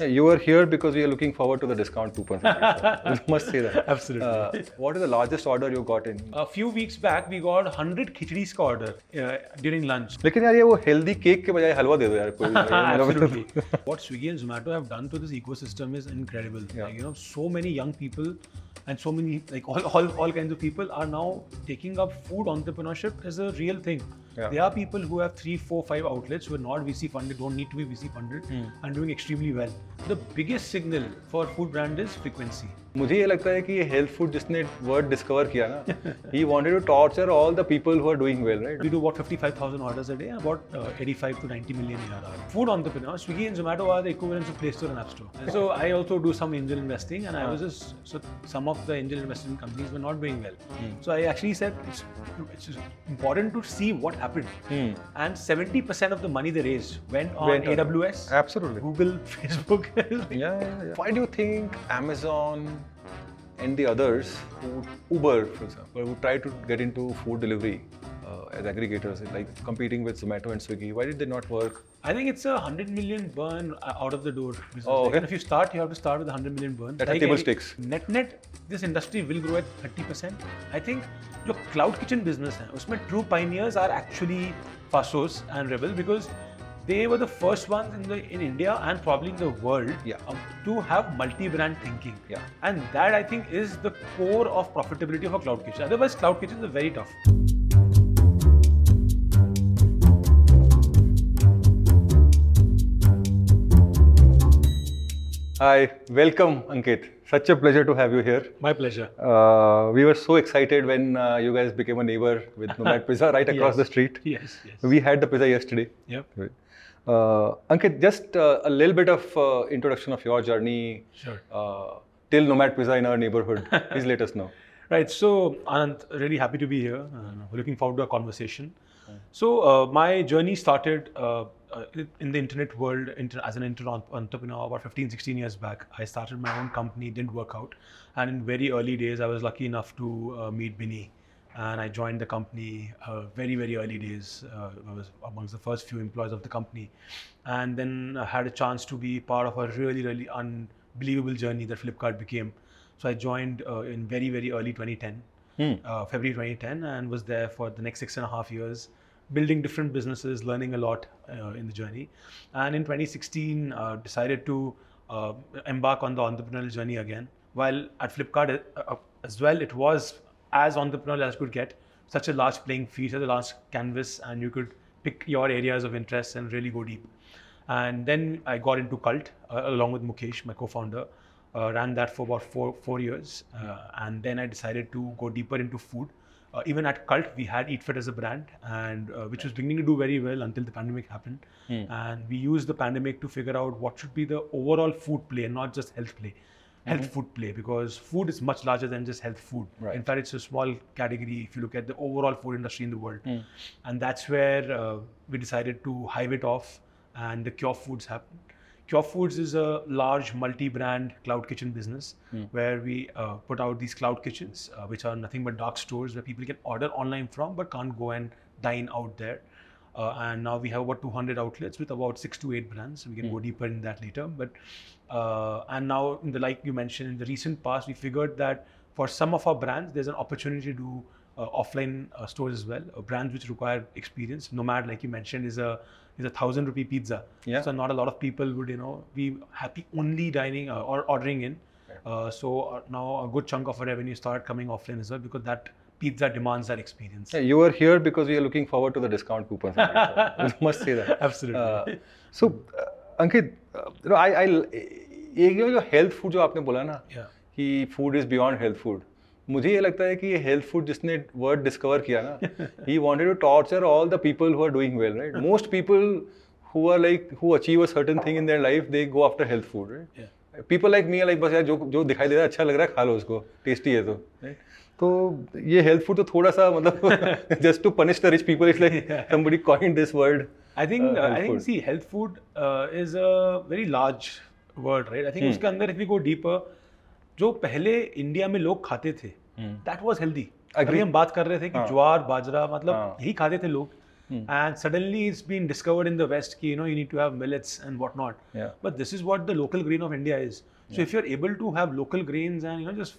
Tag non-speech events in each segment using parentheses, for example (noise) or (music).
You are here because we are looking forward to the discount (laughs) coupons. you must say that. Absolutely. Uh, what is the largest order you got in? A few weeks back, we got 100 khichdis ka order uh, during lunch. लेकिन यार ये वो healthy cake के बजाय हलवा दे दो यार कोई Absolutely. what Swiggy and Zomato have done to this ecosystem is incredible. Yeah. Like, you know, so many young people and so many like all, all, all kinds of people are now taking up food entrepreneurship as a real thing. Yeah. There are people who have three, four, five outlets who are not VC funded, don't need to be VC funded, hmm. and doing extremely well. The biggest signal for food brand is frequency. मुझे ये लगता है कि ये health food जिसने word discover किया ना ही wanted to torture all the people who are doing well right we do what 55000 orders a day about 85 to 90 million year our food entrepreneur Swiggy and Zomato are the equivalent of Play Store and App Store so I also do some angel investing and I was just so some of the angel investment companies were not doing well so I actually said it's important to see what happened and 70% of the money they raise went on AWS absolutely Google Facebook yeah yeah why do you think Amazon and the others who Uber, for example, who try to get into food delivery uh, as aggregators, like competing with Zomato and Swiggy? Why did they not work? I think it's a 100 million burn uh, out of the door. Business. Oh, okay. Like, if you start, you have to start with 100 million burn. That's like table stakes. Net net, this industry will grow at 30%. I think your cloud kitchen business है उसमें true pioneers are actually Faasos and Rebel because they were the first ones in the in India and probably in the world Yeah. um, to have multi-brand thinking. Yeah. And that I think is the core of profitability of a cloud kitchen. Otherwise, cloud kitchens are very tough. Hi, welcome, Ankit. Such a pleasure to have you here. My pleasure. Uh, we were so excited when uh, you guys became a neighbor with Nomad Pizza right (laughs) across Yes. the street. Yes, yes. We had the pizza yesterday. Yep. Uh, Ankit, just uh, a little bit of uh, introduction of your journey Sure. uh, till Nomad Pizza in our neighborhood. (laughs) Please let us know. Right. So, Anand, really happy to be here. and looking forward to our conversation. So, uh, my journey started uh, uh, in the internet world inter- as an internet entrepreneur about 15, 16 years back. I started my own company, didn't work out. And in very early days, I was lucky enough to uh, meet Binny. And I joined the company uh, very, very early days. Uh, I was amongst the first few employees of the company. And then I had a chance to be part of a really, really unbelievable journey that Flipkart became. So I joined uh, in very, very early 2010, uh, February 2010, and was there for the next six and a half years, building different businesses, learning a lot uh, in the journey. And in 2016, uh, decided to uh, embark on the entrepreneurial journey again. While at Flipkart as well, it was as entrepreneurial as could get. Such a large playing field, such a large canvas, and you could pick your areas of interest and really go deep. And then I got into Cult uh, along with Mukesh, my co-founder. Uh, ran that for about four four years, uh, and then I decided to go deeper into food. Uh, even at Cult, we had Eat Fit as a brand, and uh, which was beginning to do very well until the pandemic happened. And we used the pandemic to figure out what should be the overall food play, and not just health play, health food play, because food is much larger than just health food. Right. In fact, it's a small category if you look at the overall food industry in the world. And that's where uh, we decided to hive it off, and the Cure Foods happened. Cure Foods is a large multi-brand cloud kitchen business where we uh, put out these cloud kitchens, uh, which are nothing but dark stores where people can order online from but can't go and dine out there. Uh, and now we have about 200 outlets with about six to eight brands. We can go deeper in that later. But uh, and now, in the like you mentioned, in the recent past, we figured that for some of our brands, there's an opportunity to do uh, offline uh, stores as well. Uh, brands which require experience. Nomad, like you mentioned, is a is a thousand rupee pizza. Yeah. So not a lot of people would you know be happy only dining uh, or ordering in. Uh, so uh, now a good chunk of our revenue started coming offline as well because that pizza demands that experience. Yeah, you are here because we are looking forward to the discount coupons. (laughs) you must say that. Absolutely. Uh, so, uh, Ankit, uh, you know, I, I, एक जो health food जो आपने बोला ना Yeah. कि food is beyond health food मुझे ये लगता है कि ये हेल्थ फ़ूड जिसने वर्ड डिस्कवर किया ना ही wanted to torture all the people who are doing well right most people who are like who achieve a certain thing in their life they go after health food right people like me like बस यार जो जो दिखाई दे रहा है अच्छा लग रहा है खा लो उसको टेस्टी है तो right? तो ये हेल्थ तो थोड़ा सा मतलब just to punish the rich people it's like somebody coin this word I think I think see health food is a very large word right I think उसके अंदर इफ़ वी गो डीपर जो पहले India में लोग खाते थे that was healthy अभी हम बात कर रहे थे कि हाँ. ज्वार बाजरा मतलब हाँ. यही खाते थे लोग। And suddenly it's been discovered in the west की you know you need to have millets and what not but this is what the local green of India is so if you are able to have local green and you know just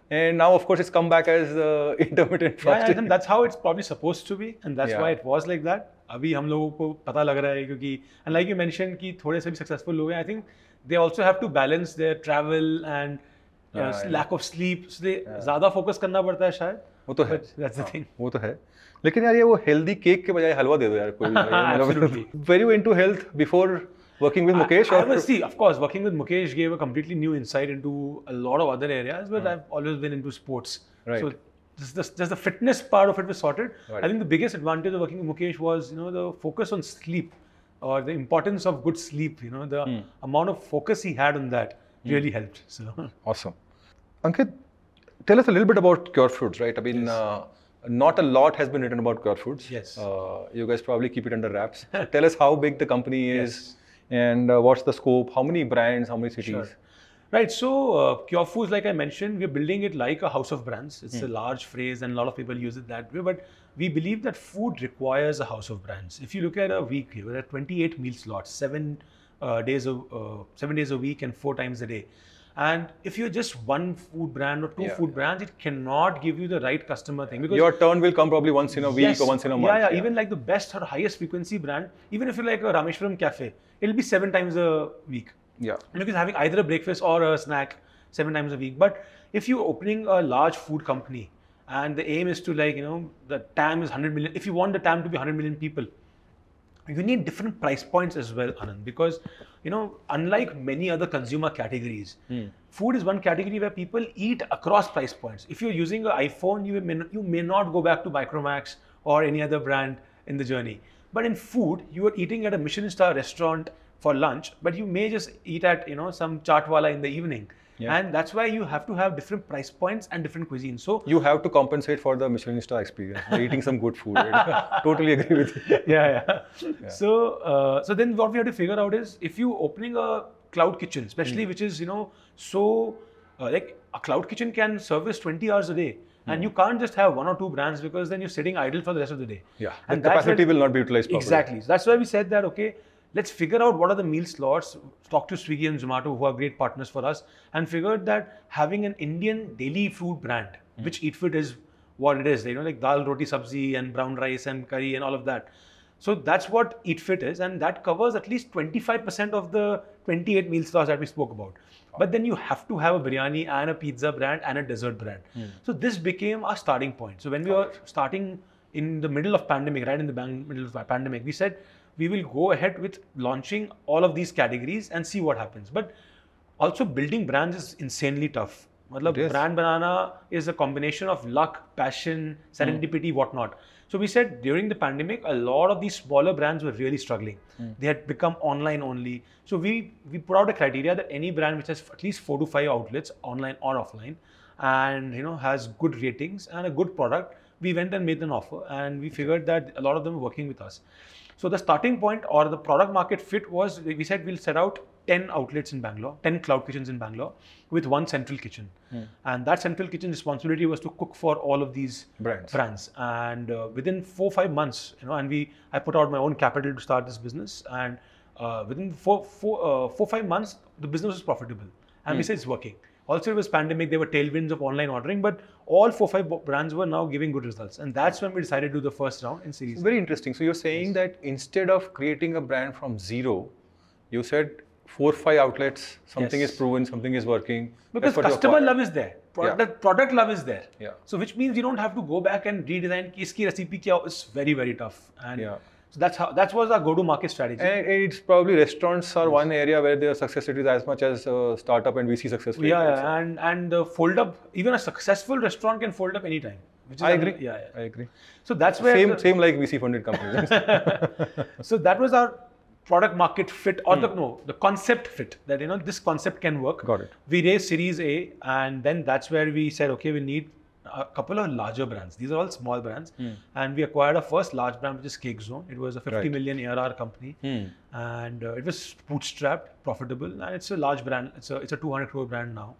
and now of course it's come back as uh, intermittent Yeah, fasting and that's how it's probably supposed to be, and that's Yeah. why it was like that. अभी हम लोगों को पता लग रहा है क्योंकि and like you mentioned कि थोड़े से भी successful लोग हैं, I think they also have to balance their travel and uh, Yeah, yeah. lack of sleep. So they ज़्यादा focus करना पड़ता है शायद. वो तो है But that's the thing. वो तो है लेकिन यार ये वो हेल्दी केक के बजाय हलवा दे दो यार कोई Absolutely. Very into health before working with Mukesh? I, I was, see, of course, working with Mukesh gave a completely new insight into a lot of other areas, but mm. I've always been into sports. Right. So just the, just the fitness part of it was sorted. Right. I think the biggest advantage of working with Mukesh was, you know, the focus on sleep or the importance of good sleep. You know, the mm. amount of focus he had on that hmm. really helped. So Awesome. Ankit, tell us a little bit about Cure Foods, right? I mean, yes. uh, not a lot has been written about Cure Foods. Yes. Uh, you guys probably keep it under wraps. Tell us how big the company is, yes and uh, what's the scope, how many brands, how many cities. Sure. Right. So, uh, Cure Foods, like I mentioned, we're building it like a house of brands. It's a large phrase, and a lot of people use it that way. But we believe that food requires a house of brands. If you look at a week, there are at 28 meal slots, seven uh, days of uh, seven days a week, and four times a day. And if you're just one food brand or two Yeah. food brands, it cannot give you the right customer thing because Your turn will come probably once in a week Yes. or once in a month. yeah, month. Yeah, Even like the best or highest frequency brand, even if you're like a Rameshwaram cafe, it'll be seven times a week yeah. because having either a breakfast or a snack seven times a week. But if you're opening a large food company and the aim is to like you know the TAM is 100 million, if you want the TAM to be 100 million people, you need different price points as well, Anand, because you know unlike many other consumer categories, hmm. food is one category where people eat across price points. If you're using an iPhone, you may you may not go back to Micromax or any other brand in the journey. But in food, you are eating at a Michelin star restaurant for lunch, but you may just eat at you know some chaatwala in the evening. Yeah. And that's why you have to have different price points and different cuisines. So You have to compensate for the Michelin star experience by eating some good food. Right? (laughs) totally agree with you. (laughs) yeah, yeah. So, uh, so then what we have to figure out is if you opening a cloud kitchen, especially which is you know so uh, like a cloud kitchen can service 20 hours a day, and you can't just have one or two brands because then you're sitting idle for the rest of the day. Yeah. and the capacity when- will not be utilized properly. Exactly. So that's why we said that okay, let's figure out what are the meal slots. Talk to Swiggy and Zomato, who are great partners for us, and figured that having an Indian daily food brand, hmm. which EatFit is what it is, you know, like dal, roti, sabzi, and brown rice and curry and all of that. So that's what EatFit is, and that covers at least 25% of the 28 meal slots that we spoke about. But then you have to have a biryani and a pizza brand and a dessert brand. Hmm. So this became our starting point. So when we were starting in the middle of pandemic, right in the middle of the pandemic, we said we will go ahead with launching all of these categories and see what happens. But also building brands is insanely tough. Is. brand banana is a combination of luck, passion, serendipity, hmm. whatnot. So we said during the pandemic, a lot of these smaller brands were really struggling. Hmm. They had become online only. So we we put out a criteria that any brand which has at least four to five outlets, online or offline, and you know has good ratings and a good product, we went and made an offer, and we figured that a lot of them were working with us. So the starting point or the product market fit was we said we'll set out 10 outlets in Bangalore, 10 cloud kitchens in Bangalore with one central kitchen. And that central kitchen responsibility was to cook for all of these Brands. brands. And uh, within four five months, you know, and we I put out my own capital to start this business. And uh, within four four uh, four five months, the business was profitable. And we said it's working. Also, it was pandemic. There were tailwinds of online ordering, but all four five brands were now giving good results. And that's when we decided to do the first round in series. Very interesting. So you're saying that instead of creating a brand from zero, you said four, five outlets, something Yes. is proven, something is working. Because That's what you customer love is there. Product, Yeah. product love is there. Yeah. So which means you don't have to go back and redesign ki iski recipe kya. It's very very tough. And Yeah. So that's how that was our go-to-market strategy. And it's probably restaurants are one area where their success rate is as much as uh, startup and VC success rate. yeah, yeah, and and uh, fold up. Even a successful restaurant can fold up anytime. Which is I agree. Yeah, yeah. I agree. So that's where Same, the- same like VC funded companies. (laughs) (laughs) so that was our product market fit or the no the concept fit that you know this concept can work. Got it. We raised Series A, and then that's where we said, okay, we need a couple of larger brands. These are all small brands, and we acquired our first large brand, which is Cake Zone. It was a 50 Right. million ARR company, and uh, it was bootstrapped, profitable, and it's a large brand. It's a it's a 200 crore brand now,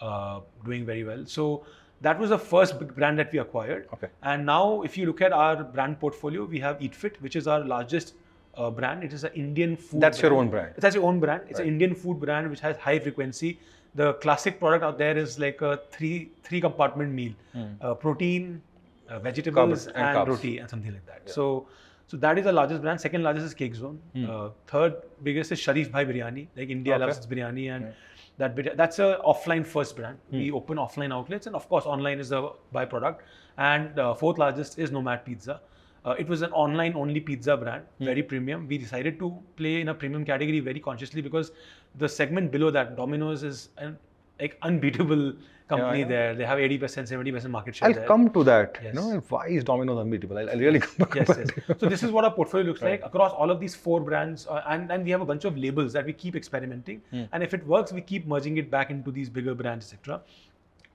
uh, doing very well. So that was the first big brand that we acquired. Okay. And now, if you look at our brand portfolio, we have EatFit, which is our largest uh, brand. It is an Indian food. That's your own brand. That's your own brand. It's an Indian food brand which has high frequency. The classic product out there is like a three three compartment meal, uh, protein, uh, vegetables, and and, carbs. roti, and something like that. So. So that is the largest brand. Second largest is Cake Zone. Uh, third biggest is Sharief Bhai Biryani. Like India Okay. loves its biryani, and that bit, that's a offline first brand. We open offline outlets, and of course, online is the byproduct. And uh, fourth largest is Nomad Pizza. Uh, it was an online only pizza brand, very premium. We decided to play in a premium category very consciously because the segment below that, Domino's, is an like unbeatable company yeah. there. They have 80%, 70% market share I'll there. come to that. Yes. You know, why is Domino's unbeatable? I'll, I'll really come back. yes, to yes. that. So this is what our portfolio looks like across all of these four brands, uh, and and we have a bunch of labels that we keep experimenting, Hmm. and if it works, we keep merging it back into these bigger brands, etc.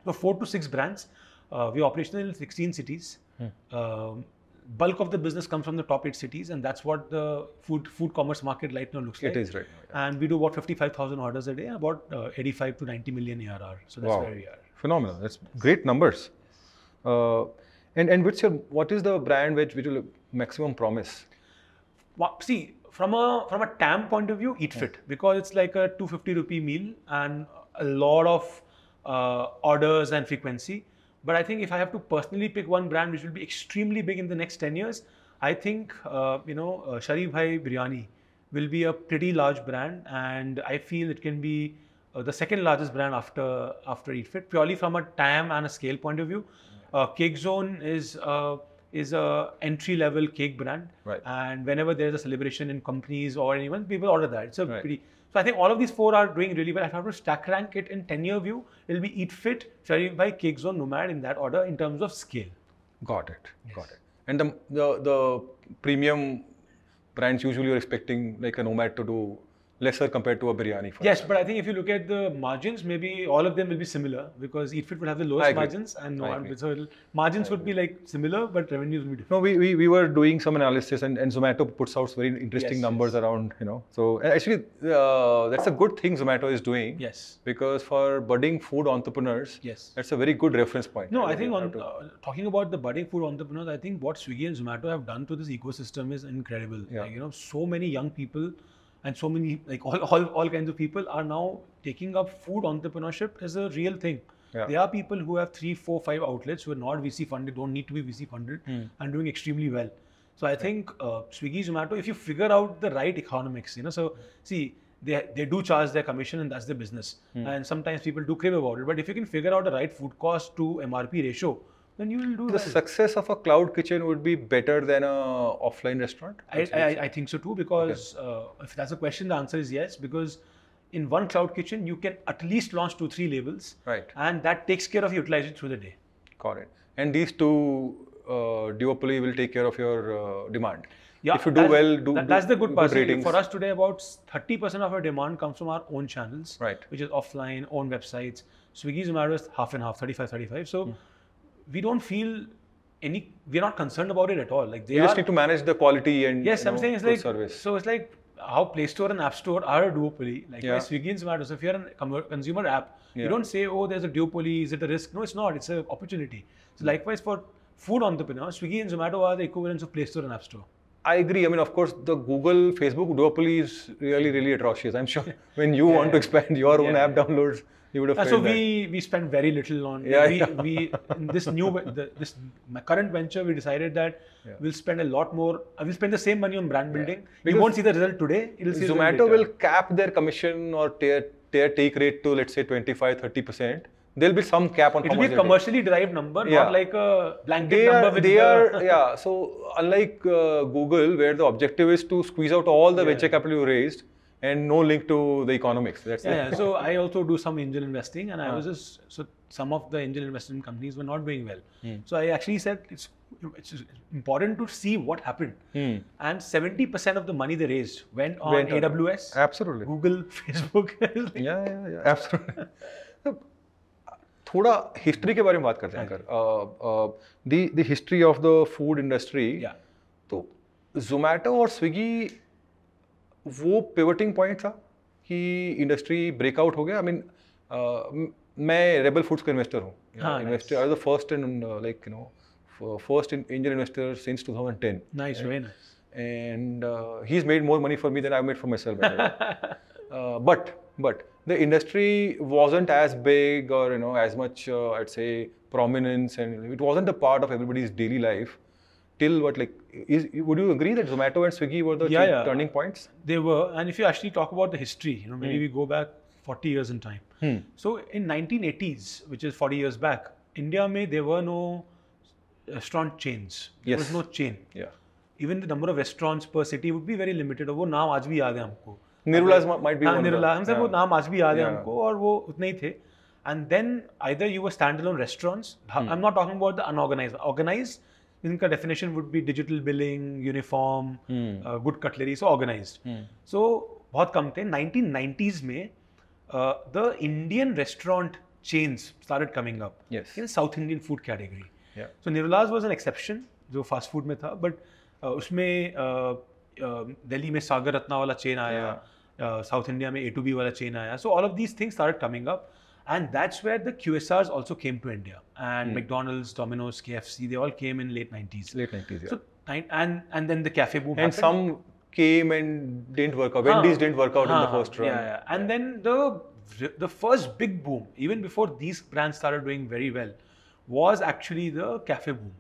So four to six brands. Uh, we operational in 16 cities. Hmm. Um, bulk of the business comes from the top eight cities, and that's what the food food commerce market right now looks like. It is right. now, yeah. And we do about 55,000 orders a day, about uh, 85 to 90 million ARR. So that's Wow. where we are. Phenomenal. That's great numbers. Uh, and and which your what is the brand which which will maximum promise? See from a from a TAM point of view, eat fit because it's like a 250 rupee meal and a lot of uh, orders and frequency. But I think if I have to personally pick one brand which will be extremely big in the next 10 years, I think uh, you know uh, Sharief Bhai Biryani will be a pretty large brand, and I feel it can be uh, the second largest brand after after EatFit purely from a TAM and a scale point of view. Uh, Cake Zone is uh, is a entry level cake brand, Right. and whenever there's a celebration in companies or anyone, people order that. It's a Right. pretty. So I think all of these four are doing really well. If I have to stack rank it in 10 year view, it'll be Eat Fit, Sharief Bhai, Cake Zone, Nomad in that order in terms of scale. Got it. Got it. And the the the premium brands usually you're expecting like a nomad to do lesser compared to a biryani. For Yes, but I think if you look at the margins, maybe all of them will be similar because EatFit would have the lowest margins and no, so margins would be like similar, but revenues would be different. No, we, we, we were doing some analysis and, and Zomato puts out very interesting Yes, numbers around, you know. So actually, uh, that's a good thing Zomato is doing. Yes. Because for budding food entrepreneurs, Yes. that's a very good reference point. No, right? I think on to- uh, talking about the budding food entrepreneurs, I think what Swiggy and Zomato have done to this ecosystem is incredible. Yeah. Like, you know, so many young people and so many like all, all, all kinds of people are now taking up food entrepreneurship as a real thing. Yeah. There are people who have three, four, five outlets who are not VC funded, don't need to be VC funded, Hmm. and doing extremely well. So I think uh, Swiggy, Zomato, if you figure out the right economics, you know, so see, they, they do charge their commission and that's their business. Hmm. And sometimes people do crave about it. But if you can figure out the right food cost to MRP ratio, then you will do the well. success of a cloud kitchen would be better than a offline restaurant. I, I, I think so too because uh, if that's a question, the answer is yes. Because in one cloud kitchen, you can at least launch two, three labels, Right. and that takes care of utilization through the day. Got it. And these two uh, duopoly will take care of your uh, demand. Yeah, if you do well, do, that- do that's the good part. For us today, about 30% of our demand comes from our own channels, Right. which is offline, own websites. Swiggy, Zomato is half and half, 35, 35. So we don't feel any, we're not concerned about it at all. Like they you just need to manage the quality and Yes, I'm know, saying it's like service. so. It's like how Play Store and App Store are a duopoly. Like Yeah. Swiggy and Zomato. So if you're a consumer app, Yeah. you don't say, "Oh, there's a duopoly. Is it a risk?" No, it's not. It's an opportunity. So hmm. likewise for food entrepreneurs, Swiggy and Zomato are the equivalents of Play Store and App Store. I agree. I mean, of course, the Google, Facebook duopoly is really, really atrocious. I'm sure (laughs) when you want to expand your own Yeah. app downloads, you would have. Felt so that. we we spend very little on Yeah, we, yeah. we in this new the, this my current venture we decided that Yeah. we'll spend a lot more uh, we'll spend the same money on brand building Because won't see the result today it'll see Zomato will cap their commission or their, their take rate to let's say 25 30%. There'll be some cap on it'll be a commercially derived number Yeah. not like a blanket They number are, with they the, are, (laughs) yeah. So unlike uh, Google, where the objective is to squeeze out all the Yeah. venture capital you raised and no link to the economics. That's yeah, it. yeah. So I also do some angel investing, and I was just so some of the angel investment companies were not doing well. Hmm. So I actually said it's it's important to see what happened. Hmm. And 70% of the money they raised went on Went on- AWS, Absolutely. Google, (laughs) Facebook. या या या absolutely थोड़ा history के बारे में बात करते हैं अगर the the history of the food industry yeah. तो जोमेटो और स्विगी वो पेवर्टिंग पॉइंट था कि इंडस्ट्री ब्रेकआउट हो गया. I I mean mean, uh, मैं रेबल फूड्स का इन्वेस्टर हूँ. Investor I the first and like you know first in angel investor since 2010 ten and he is made more money for me than I made for myself but but the industry wasn't as big और you know as much at say prominence and it wasn't a part of everybody's daily life till what like is would you agree that Zomato and Swiggy were the Yeah, tu- yeah. turning points? They were, and if you actually talk about the history, you know, maybe we go back 40 years in time. Hmm. So in 1980s, which is 40 years back, India में there were no restaurant chains. There Yes. was no chain. Yeah. Even the number of restaurants per city would be very limited. और वो नाम आज भी याद है हमको. Nirula's mi- might be हाँ one. of the- निरुला हमसे वो yeah. नाम आज भी याद है Yeah. हमको और वो उतने ही थे. And then either you were standalone restaurants. Hmm. I'm not talking about the unorganized. Organized, इनका definition would be digital billing uniform good cutlery so organize so बहुत कम थे। 1990s में the Indian restaurant chains start coming up in South Indian food category so Nirula's was an exception जो fast food में था but uh, उसमें Delhi uh, uh, में सागर रत्ना वाला चेन आया साउथ इंडिया में ए टू बी वाला चेन आया। So all of these things start coming up and that's where the QSRs also came to India and hmm. McDonald's, Domino's, KFC they all came in late 90s. Late 90s. Yeah. So and and then the cafe boom and happened. some came and didn't work out. Wendy's ah. didn't work out in the ah, first run. Yeah, yeah. And then the the first big boom, even before these brands started doing very well, was actually the cafe boom.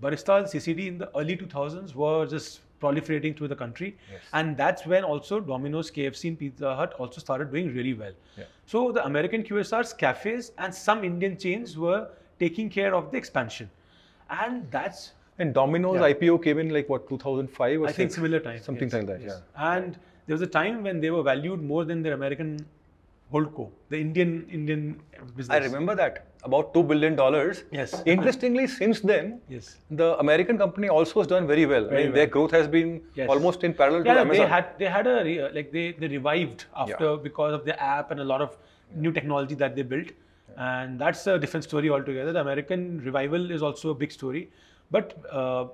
Barista and CCD in the early 2000s were just proliferating through the country, Yes. and that's when also Domino's, KFC, and Pizza Hut also started doing really well. Yeah. So the American QSRs, cafes, and some Indian chains were taking care of the expansion, and that's And Domino's Yeah. IPO came in like what 2005 or I think similar time. Something yes, like that. yes. Yeah. And there was a time when they were valued more than their American holdco, the Indian Indian business. I remember that about two billion dollars. Yes. Interestingly, since then, Yes. the American company also has done very well. I Very mean, their growth has been Yes. almost in parallel Yeah, to Amazon. they had they had a like they they revived after because of the app and a lot of new technology that they built, and that's a different story altogether. The American revival is also a big story, but uh,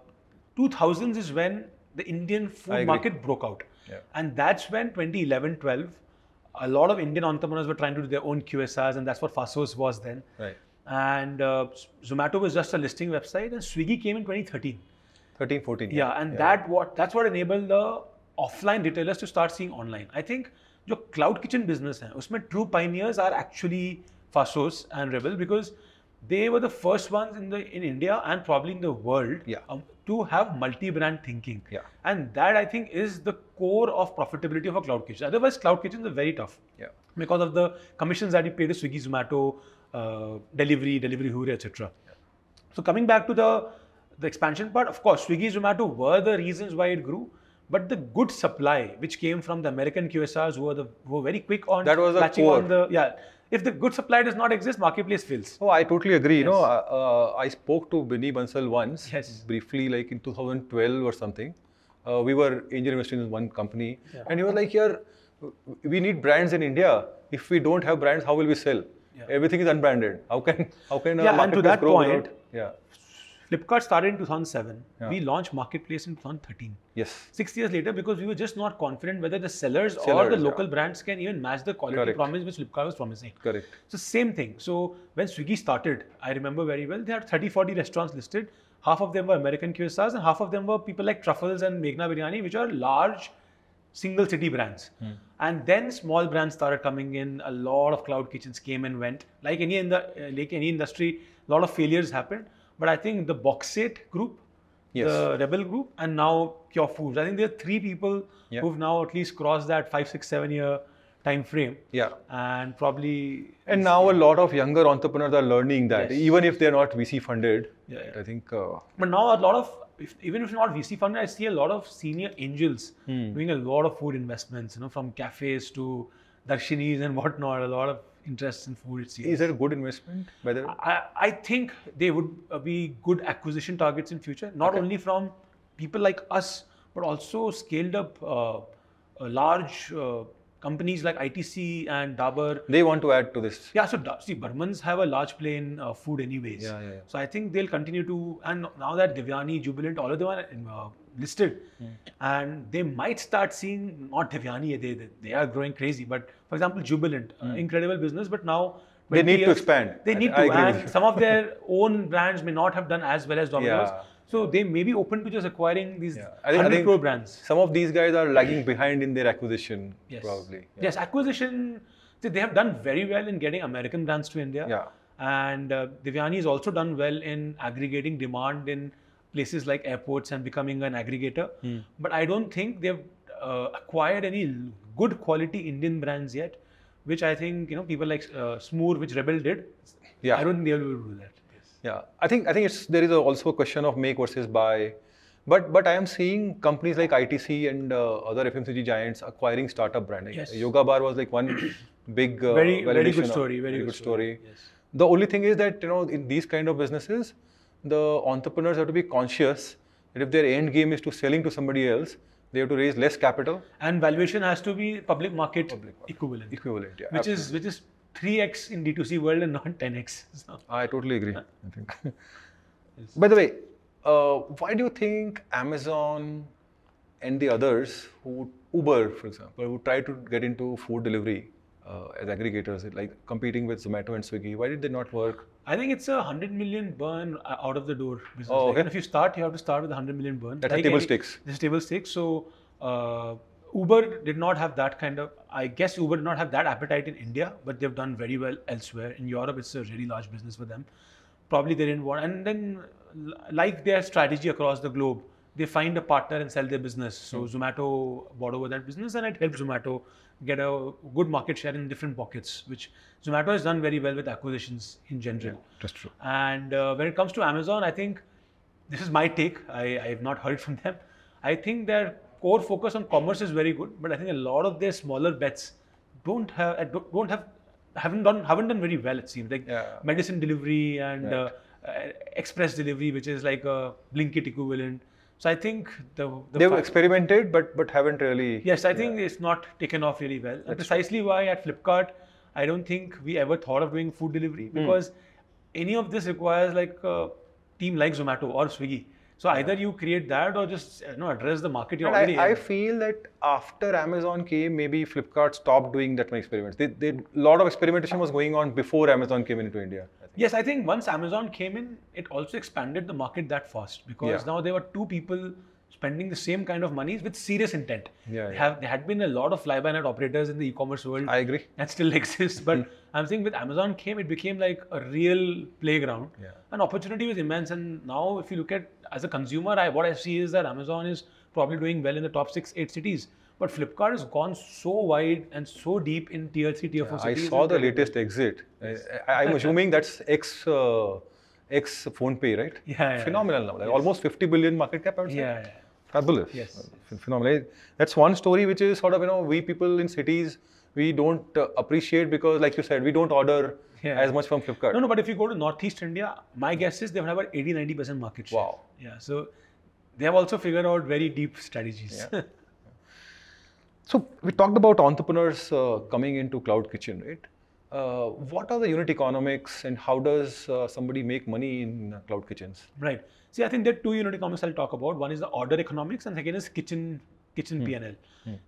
2000s is when the Indian food market broke out, Yeah. and that's when 2011 12 a lot of Indian entrepreneurs were trying to do their own QSRs, and that's what Faasos was then. Right. And uh, Zomato was just a listing website, and Swiggy came in 2013. 13, 14. Yeah, yeah. and yeah. that what that's what enabled the offline retailers to start seeing online. I think the cloud kitchen business है उसमें true pioneers are actually Faasos and Rebel because they were the first ones in the in India and probably in the world Yeah. um, to have multi-brand thinking. Yeah. And that I think is the core of profitability of a cloud kitchen. Otherwise, cloud kitchens are very tough Yeah. because of the commissions that you pay to Swiggy, Zomato, uh, delivery, delivery Hure, etc. So coming back to the the expansion part, of course, Swiggy, Zomato were the reasons why it grew, but the good supply which came from the American QSRs who were the who were very quick on That was the core. on the yeah. If the good supply does not exist, marketplace fails. Oh, I totally agree. You know, uh, uh, I spoke to Binny Bansal once, Yes. briefly, like in 2012 or something. Uh, we were angel investing in one company, Yeah. and he was like, "Here, we need brands in India. If we don't have brands, how will we sell? Yeah. Everything is unbranded. How can how can Yeah, and to that grow point- Yeah. Flipkart started in 2007. Yeah. We launched marketplace in 2013. Yes. Six years later, because we were just not confident whether the sellers, or Sellers, the yeah. local brands can even match the quality Correct. promise which Flipkart was promising. Correct. So same thing. So when Swiggy started, I remember very well, they had 30, 40 restaurants listed. Half of them were American QSRs and half of them were people like Truffles and Meghna Biryani, which are large single city brands. Hmm. And then small brands started coming in. A lot of cloud kitchens came and went. Like any in the uh, like any industry, a lot of failures happened. But I think the Box8 group, Yes. the Rebel group, and now Cure Foods. I think there are three people Yeah. who've now at least crossed that five, six, seven year time frame Yeah. and probably And now a lot of younger entrepreneurs are learning that, Yes. even if they're not VC funded. Yeah, yeah. I think. Uh, but now a lot of if, even if not VC funded, I see a lot of senior angels Hmm. doing a lot of food investments. You know, from cafes to darshinis and whatnot. A lot of interests in food. Is it a good investment? Whether I, I think they would be good acquisition targets in future, not only from people like us, but also scaled up uh, uh, large uh, companies like ITC and Dabur. they want to add to this? Yeah, so see, Burmans have a large play in uh, food anyways. Yeah, yeah, yeah. So I think they'll continue to, and now that Devyani, Jubilant, all of them are uh, listed, Hmm. and they might start seeing not Devyani, they, they they are growing crazy, but for example, Jubilant, uh, incredible business, but now. They 20 need to expand. They need I to, with and some of their (laughs) own brands may not have done as well as Domino's. Yeah. So they may be open to just acquiring these Yeah. I think, 100 think crore brands. some of these guys are lagging behind in their acquisition, Yes. probably. Yes, acquisition. See, they have done very well in getting American brands to India. Yeah. And uh, Devyani has also done well in aggregating demand in places like airports and becoming an aggregator. Hmm. But I don't think they've uh, acquired any good quality Indian brands yet, which I think you know people like uh, Smoor, which Rebel did. Yeah. I don't think they'll be able to do that. Yes. Yeah, I think I think it's there is a, also a question of make versus buy, but but I am seeing companies like ITC and uh, other FMCG giants acquiring startup brands. Yes. Yoga Bar was like one (clears throat) big uh, Very very good story. Very, good story. Yes. The only thing is that you know in these kind of businesses, the entrepreneurs have to be conscious that if their end game is to selling to somebody else, they have to raise less capital. And valuation has to be public market, equivalent, Equivalent, yeah. which is which is 3x in D2C world and not 10x. So, I totally agree. I think. By the way, uh, why do you think Amazon and the others who Uber, for example, who try to get into food delivery uh, as aggregators, like competing with Zomato and Swiggy, why did they not work? I think it's a hundred million burn uh, out of the door business. Oh, Like, okay. and if you start, you have to start with a hundred million burn. That's a table any- stakes. This table stakes. So uh, Uber did not have that kind of. I guess Uber did not have that appetite in India, but they've done very well elsewhere. In Europe, it's a really large business for them. Probably they didn't want, and then like their strategy across the globe, they find a partner and sell their business. So Hmm. Zomato bought over that business, and it helped Zomato get a good market share in different pockets, which Zomato has done very well with acquisitions in general. That's true. And uh, when it comes to Amazon, I think this is my take. I, I have not heard from them. I think their core focus on commerce is very good, but I think a lot of their smaller bets don't have uh, don't don't have haven't done haven't done very well. It seems like Yeah. medicine delivery and Right. uh, uh, express delivery, which is like a Blinkit equivalent. So I think the, the They've experimented, but but haven't really. Yes, I think it's not taken off really well. And precisely why at Flipkart, I don't think we ever thought of doing food delivery Hmm. because any of this requires like a team like Zomato or Swiggy. So either you create that or just you know address the market you're And already I, I feel that after Amazon came, maybe Flipkart stopped doing that many experiments. They, they, lot of experimentation was going on before Amazon came into India. Think. Yes, I think once Amazon came in, it also expanded the market that fast because Yeah. now there were two people spending the same kind of monies with serious intent. Yeah, They yeah. have there had been a lot of fly-by-night operators in the e-commerce world. I agree. that still (laughs) exists. But hmm. I'm saying with Amazon came, it became like a real playground. Yeah. And opportunity was immense. And now, if you look at as a consumer, I, what I see is that Amazon is probably doing well in the top six, eight cities. But Flipkart has gone so wide and so deep in tier three, tier four I cities. saw the latest exit. I, I, I'm (laughs) assuming that's X. uh, ex PhonePe, right? Yeah, yeah. Phenomenal now. Like almost 50 billion market cap. I would say. Yeah, yeah. Fabulous. Yes. Phenomenal. That's one story which is sort of, you know, we people in cities, we don't uh, appreciate because, like you said, we don't order Yeah. as much from Flipkart. No, no, but if you go to Northeast India, my guess is they have about 80 90% market share. Wow. Yeah, so they have also figured out very deep strategies. Yeah. (laughs) So we talked about entrepreneurs uh, coming into Cloud Kitchen, right? Uh, what are the unit economics and how does uh, somebody make money in uh, Cloud Kitchens? Right. See, I think there are two unit economics I'll talk about. One is the order economics, and second is kitchen kitchen PNL.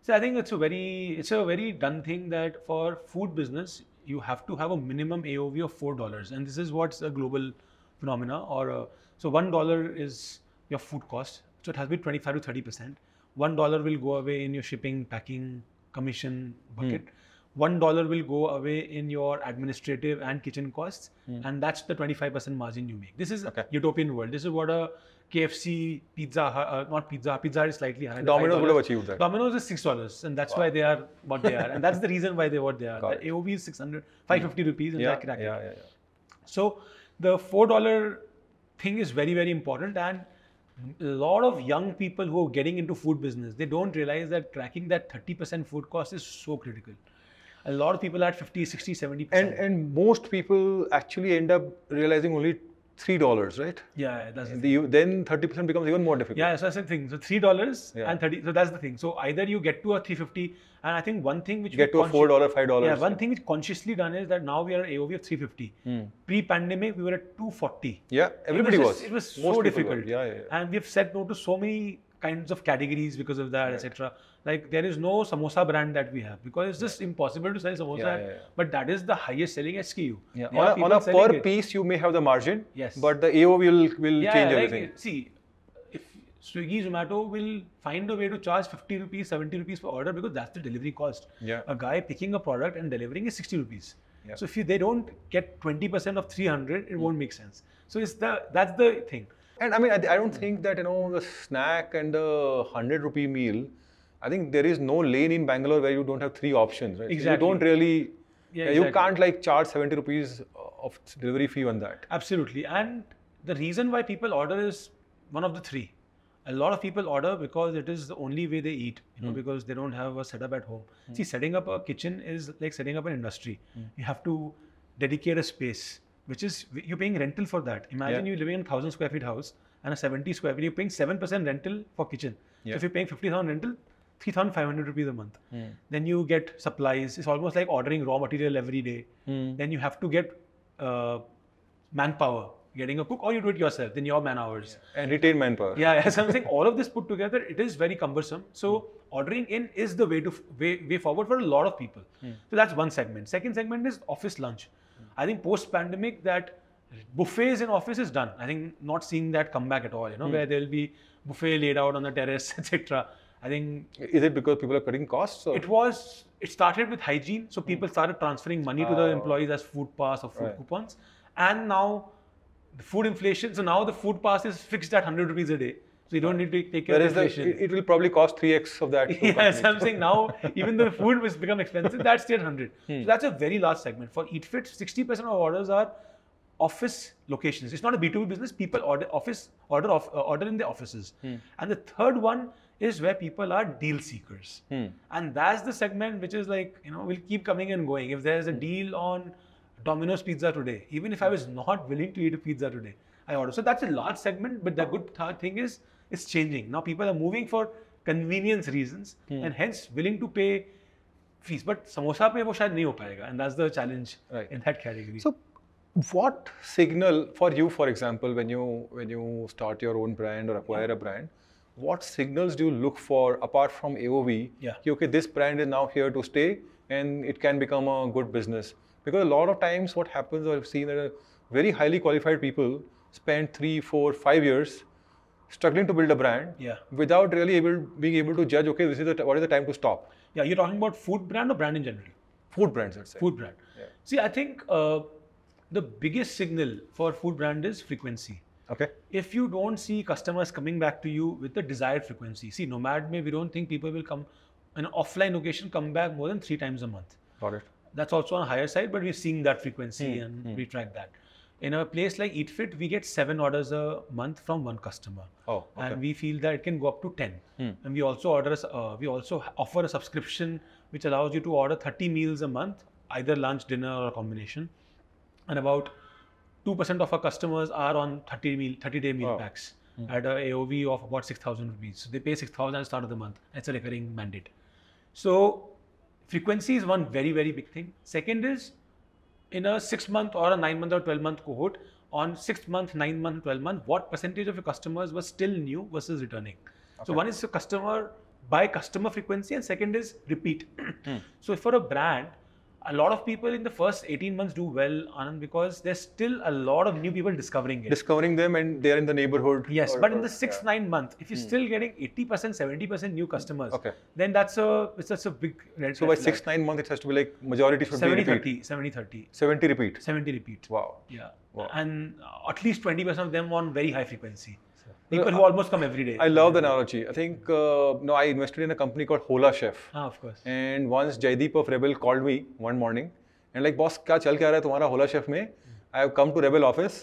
So I think it's a very it's a very done thing that for food business you have to have a minimum AOV of four dollars, and this is what's a global phenomena. Or uh, so one dollar is your food cost, so it has to be twenty five to thirty percent. One dollar will go away in your shipping, packing, commission bucket. Hmm. One dollar will go away in your administrative and kitchen costs, hmm. and that's the 25% margin you make. This is Okay. utopian world. This is what a KFC, Pizza, uh, uh, not Pizza, Pizza Hut is slightly higher. Domino's would $5. have achieved that. Domino's is six dollars, and that's why they are what they are, and that's the reason why they're what they are. Got The AOV is 600, hmm. 550 rupees in Yeah, that yeah, yeah, yeah. So the four dollar thing is very very important, and a lot of young people who are getting into food business they don't realize that tracking that 30% food cost is so critical. A lot of people are at 50, 60, 70% And and most people actually end up realizing only three dollars, right? yeah, that's the The, then thirty percent becomes even more difficult. Yeah, so that's the thing. So three dollars Yeah. and thirty. So that's the thing. So either you get to a three fifty, and I think one thing which Get we to a four dollar, five dollars. Yeah, one thing which consciously done is that now we are at AOV of three fifty. Hmm. Pre-pandemic, we were at two forty. Yeah, everybody it was. was. It was Most so difficult. Yeah, yeah, yeah. And we've said no to so many kinds of categories because of that, etc. Like there is no samosa brand that we have because it's just impossible to sell samosa. Yeah, yeah, yeah. But that is the highest selling SKU. Yeah. On a, on a per it. piece, you may have the margin. Yes. But the AO will will yeah, change like, everything. See, if Swiggy, Zomato will find a way to charge 50 rupees, 70 rupees per order because that's the delivery cost. Yeah. A guy picking a product and delivering is 60 rupees. Yeah. So if you, they don't get 20% of 300, Hmm. it won't make sense. So it's the that's the thing. And I mean, I, I don't think that you know the snack and the hundred rupee meal. I think there is no lane in Bangalore where you don't have three options, right? So Exactly. You don't really. Yeah, you can't like charge seventy rupees of delivery fee on that. Absolutely. And the reason why people order is one of the three. A lot of people order because it is the only way they eat, you know, Hmm. because they don't have a setup at home. See, setting up a kitchen is like setting up an industry. Hmm. You have to dedicate a space, which is you're paying rental for that. Imagine Yeah. you living in a thousand square feet house and a 70 square feet, you're paying 7% rental for kitchen. So Yeah. if you're paying 50,000 rental, 3,500 rupees a month. Hmm. Then you get supplies. It's almost like ordering raw material every day. Hmm. Then you have to get uh, manpower, getting a cook, or you do it yourself, then your man hours. And retain manpower. Yeah, yeah. So I'm (laughs) saying all of this put together, it is very cumbersome. So ordering in is the way to way, way forward for a lot of people. So that's one segment. Second segment is office lunch. I think post pandemic that buffets in office is done. I think not seeing that come back at all. You know where there will be buffet laid out on the terrace, (laughs) etc. I think Is it because people are cutting costs? Or? it was it started with hygiene so people started transferring money to the Oh. employees as food pass or food Right. coupons and now the food inflation so now the food pass is fixed at 100 rupees a day so you don't need to take care Whereas of the, inflation it, it will probably cost 3x of that. (laughs) yes i'm saying now (laughs) even though the food has become expensive that's still 100 Hmm. so that's a very large segment for eatfit 60% of orders are office locations it's not a b2b business people order office order of uh, order in the offices Hmm. and the third one is where people are deal seekers. Hmm. and that's the segment which is like you know will keep coming and going. If there's a deal on domino's pizza today even if i was not willing to eat a pizza today i order. So that's a large segment but the good th- thing is it's changing. Now people are moving for convenience reasons and hence willing to pay fees. But samosa pe wo shayad nahi ho payega and that's the challenge Right. in that category. So, what signal for you, for example, when you when you start your own brand or acquire a brand, what signals do you look for apart from AOV? Yeah. okay, this brand is now here to stay and it can become a good business. Because a lot of times, what happens, I've seen that very highly qualified people spend three, four, five years struggling to build a brand Yeah. without really able being able to judge. Okay, this is the what is the time to stop. yeah you're talking about food brand or brand in general Food brands, let's say. food brand. Yeah. See, I think uh, the biggest signal for food brand is frequency. Okay. If you don't see customers coming back to you with the desired frequency, see, Nomad may we don't think people will come an offline location come back more than three times a month. Got it. That's also on a higher side, but we're seeing that frequency hmm, and hmm. we track that. In a place like EatFit, we get seven orders a month from one customer. Oh, okay. And we feel that it can go up to 10. Hmm. And we also order, uh, we also offer a subscription which allows you to order 30 meals a month, either lunch, dinner, or a combination. And about 2% of our customers are on 30 meal, 30 day meal packs hmm. at a AOV of about 6,000 rupees. So they pay 6,000 at the start of the month. It's a recurring mandate. So frequency is one very, very big thing. Second is in a six month or a nine month or 12 month cohort, on sixth month, nine month, 12 month, what percentage of your customers were still new versus returning? So one is the customer by customer frequency, and second is repeat. Hmm. (clears throat) So for a brand, a lot of people in the first 18 months do well, Anand, because there's still a lot of new people discovering it. Discovering them and they're in the neighborhood. Yes, or- but in the sixth, nine month, if you're hmm. still getting 80%, 70% new customers, Okay. then that's a it's such a big red So by flag. six, nine months, it has to be like majority should 70 be repeat. 30, 70 30, 70 repeat. 70 repeat. Wow. Yeah. Wow. And at least 20% of them on very high frequency. People Uh, who almost come every day. I love the analogy. I think, uh, no, I invested in a company called Hola Chef. Ah, of course. And once Jaideep of Rebel called me one morning and like, boss, क्या चल क्या रहा है तुम्हारा Hola Chef में? I have come to Rebel office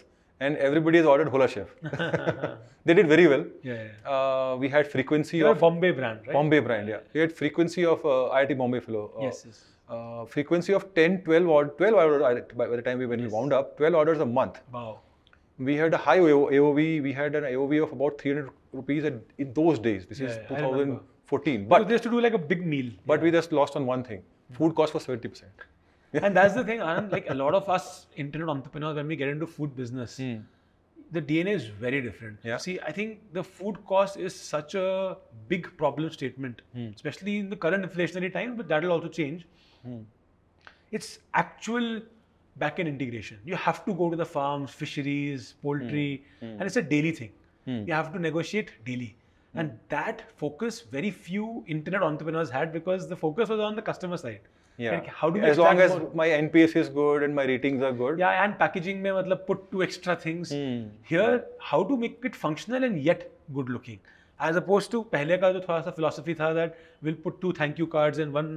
and everybody has ordered Hola Chef. (laughs) they did very well. Yeah, yeah. Uh, we had frequency You're a of Bombay brand, right? Bombay brand, yeah. We had frequency of uh, IIT Bombay fellow. Uh, Yes, yes. uh, frequency of 10, 12 or 12 orders I- by by the time we when we wound up, 12 orders a month. Wow. We had a high AOV. We had an AOV of about 300 rupees at, in those days. This Yeah, is yeah, I remember. 2014. But But they used to do like a big meal. but we just lost on one thing. Food cost was 70%. (laughs) and that's the thing, Anand. Like a lot of us internet entrepreneurs, when we get into food business, hmm. the DNA is very different. Yeah. See, I think the food cost is such a big problem statement, hmm. especially in the current inflationary time, but that will also change. Hmm. It's actual back-end integration. You have to go to the farms, fisheries, poultry, and it's a daily thing. You have to negotiate daily. And that focus very few internet entrepreneurs had because the focus was on the customer side. Yeah. Like, how do we as long as extract more- my NPS is good and my ratings are good. yeah, and packaging mein matlab put two extra things. Here, how to make it functional and yet good looking. As opposed to पहले का जो थोड़ा सा philosophy था that we'll put two thank you cards and one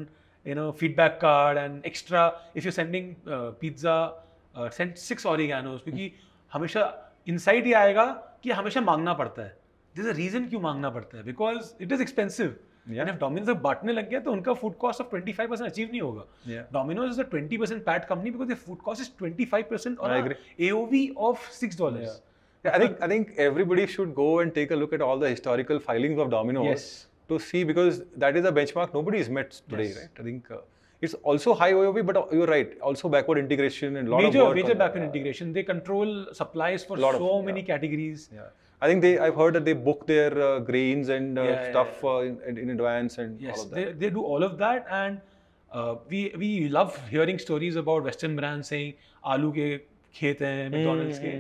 you know feedback card and extra if you're sending uh, pizza uh, send six oreganos क्योंकि हमेशा insight ये आएगा कि हमेशा मांगना पड़ता है. There's a reason क्यों मांगना पड़ता है because it is expensive. Yeah. And if Domino's जब बांटने लग गया तो उनका food cost of 25% achieve नहीं होगा. Yeah. Domino's is a 20% PAT company because their food cost is 25% on I a agree. AOV of six dollars. Yeah. Yeah, I think I think everybody should go and take a look at all the historical filings of Domino's Yes. to see because that is a benchmark nobody is met today, Yes. right? I think uh, it's also high AOV, but uh, you're right, also backward integration and a lot Major of work. major on- backward integration. They control supplies for Lot of- so yeah. many categories. Yeah, I think they. I've heard that they book their uh, grains and uh, Yeah, yeah, stuff Uh, in, in in advance and all Yes, of that. they, they do all of that, and uh, we we love hearing stories about Western brands saying आलू के खेत हैं McDonald's के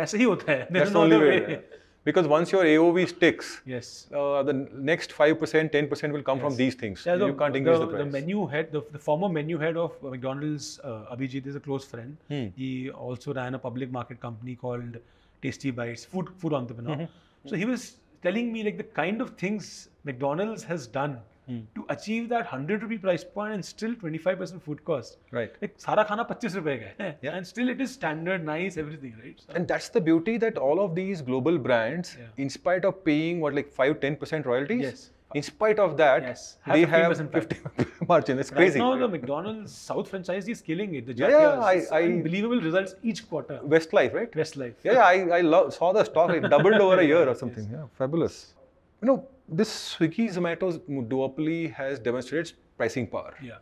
वैसे ही होता है. there's That's the no only other way. yeah. Because once your AOV sticks, Yes. uh, the next five percent, ten percent will come from these things. Yeah, the, you can't increase the, the, price. menu head, the, the former menu head of McDonald's, uh, Abhijit, is a close friend. Hmm. He also ran a public market company called Tasty Bites, food food entrepreneur. Mm-hmm. So he was telling me like the kind of things McDonald's has done Hmm. to achieve that 100 rupee price point and still 25% food cost. Right. Like, sara khana 25 rupee ka hai. Yeah. And still it is standard, nice, everything, right? So, and that's the beauty that all of these global brands, yeah. in spite of paying what, like 5 10% royalties? Yes. In spite of that, yes. have they 15% have 50 (laughs) margin. It's crazy. Right now, the McDonald's South franchise is killing it. The yeah, yeah, I, I, unbelievable results each quarter. Westlife, right? Westlife. Yeah, yeah I, I love, saw the stock. It doubled over a year or (laughs) something. Yes. Yeah, fabulous. You know, this Swiggy Zomato's duopoly has demonstrated pricing power. Yeah.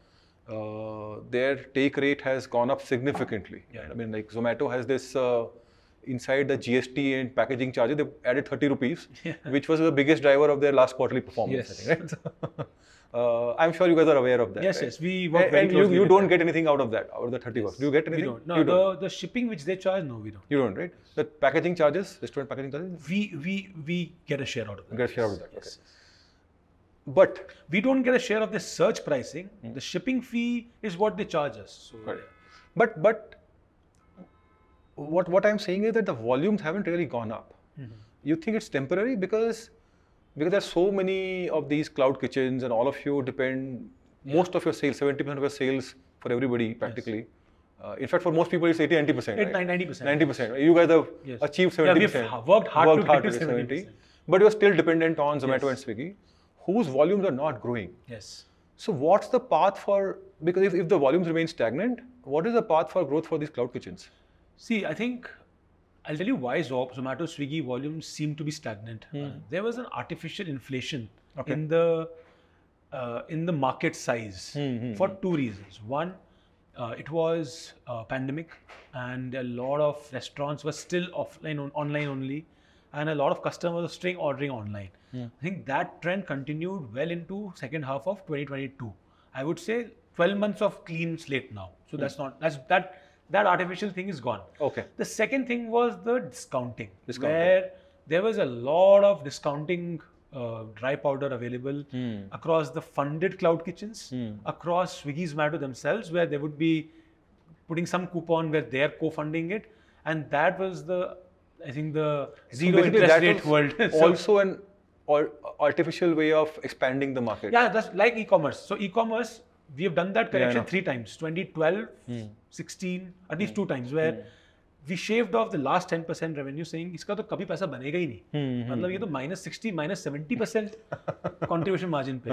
Uh, their take rate has gone up significantly. Yeah. I mean, like Zomato has this uh, inside the GST and packaging charges, they added 30 rupees, (laughs) Yeah. which was the biggest driver of their last quarterly performance. I think, right? (laughs) uh, I'm sure you guys are aware of that. Yes, right? yes, we work And, very and you, you don't get anything out of that, out of the 30 bucks. Do you get anything? We don't. No, you the, don't. the shipping which they charge, no, we don't. You don't, right? The packaging charges, restaurant packaging charges, We we we get a share out of that. get a share out of that. Yes. Okay. But We don't get a share of the search pricing. The shipping fee is what they charge us. So Right. But but what what I'm saying is that the volumes haven't really gone up. You think it's temporary because because there's so many of these cloud kitchens and all of you depend most of your sales, 70% of your sales for everybody practically. Uh, in fact, for most people, it's 80, 90%. Eight- right? 90%. 90%. You guys have Yes. achieved 70%. yeah, we've worked hard to get to 70%. But you're still dependent on Zomato Yes. and Swiggy, whose volumes are not growing. yes. So what's the path for because if, if the volumes remain stagnant, what is the path for growth for these cloud kitchens? See, I think I'll tell you why Zo- Zomato, Swiggy volumes seem to be stagnant. Uh, there was an artificial inflation Okay. in the uh, in the market size for two reasons. One, uh, it was pandemic, and a lot of restaurants were still offline, on, online only, and a lot of customers were still ordering online. I think that trend continued well into second half of 2022. I would say 12 months of clean slate now. So that's not that's that that artificial thing is gone. Okay. The second thing was the discounting, Discounting. where there was a lot of discounting uh, dry powder available Hmm. across the funded cloud kitchens, across Swiggy Zomato themselves, where they would be putting some coupon where they're co-funding it, and that was the, I think the zero basically interest rate world. (laughs) So- also an ar- artificial way of expanding the market. yeah, that's like e-commerce. So e-commerce, we have done that correction yeah, three times 2012 hmm. 16 at least hmm. two times where hmm. We shaved off the last ten percent revenue saying इसका तो कभी पैसा बनेगा ही नहीं. मतलब ये तो minus sixty minus seventy percent contribution margin पे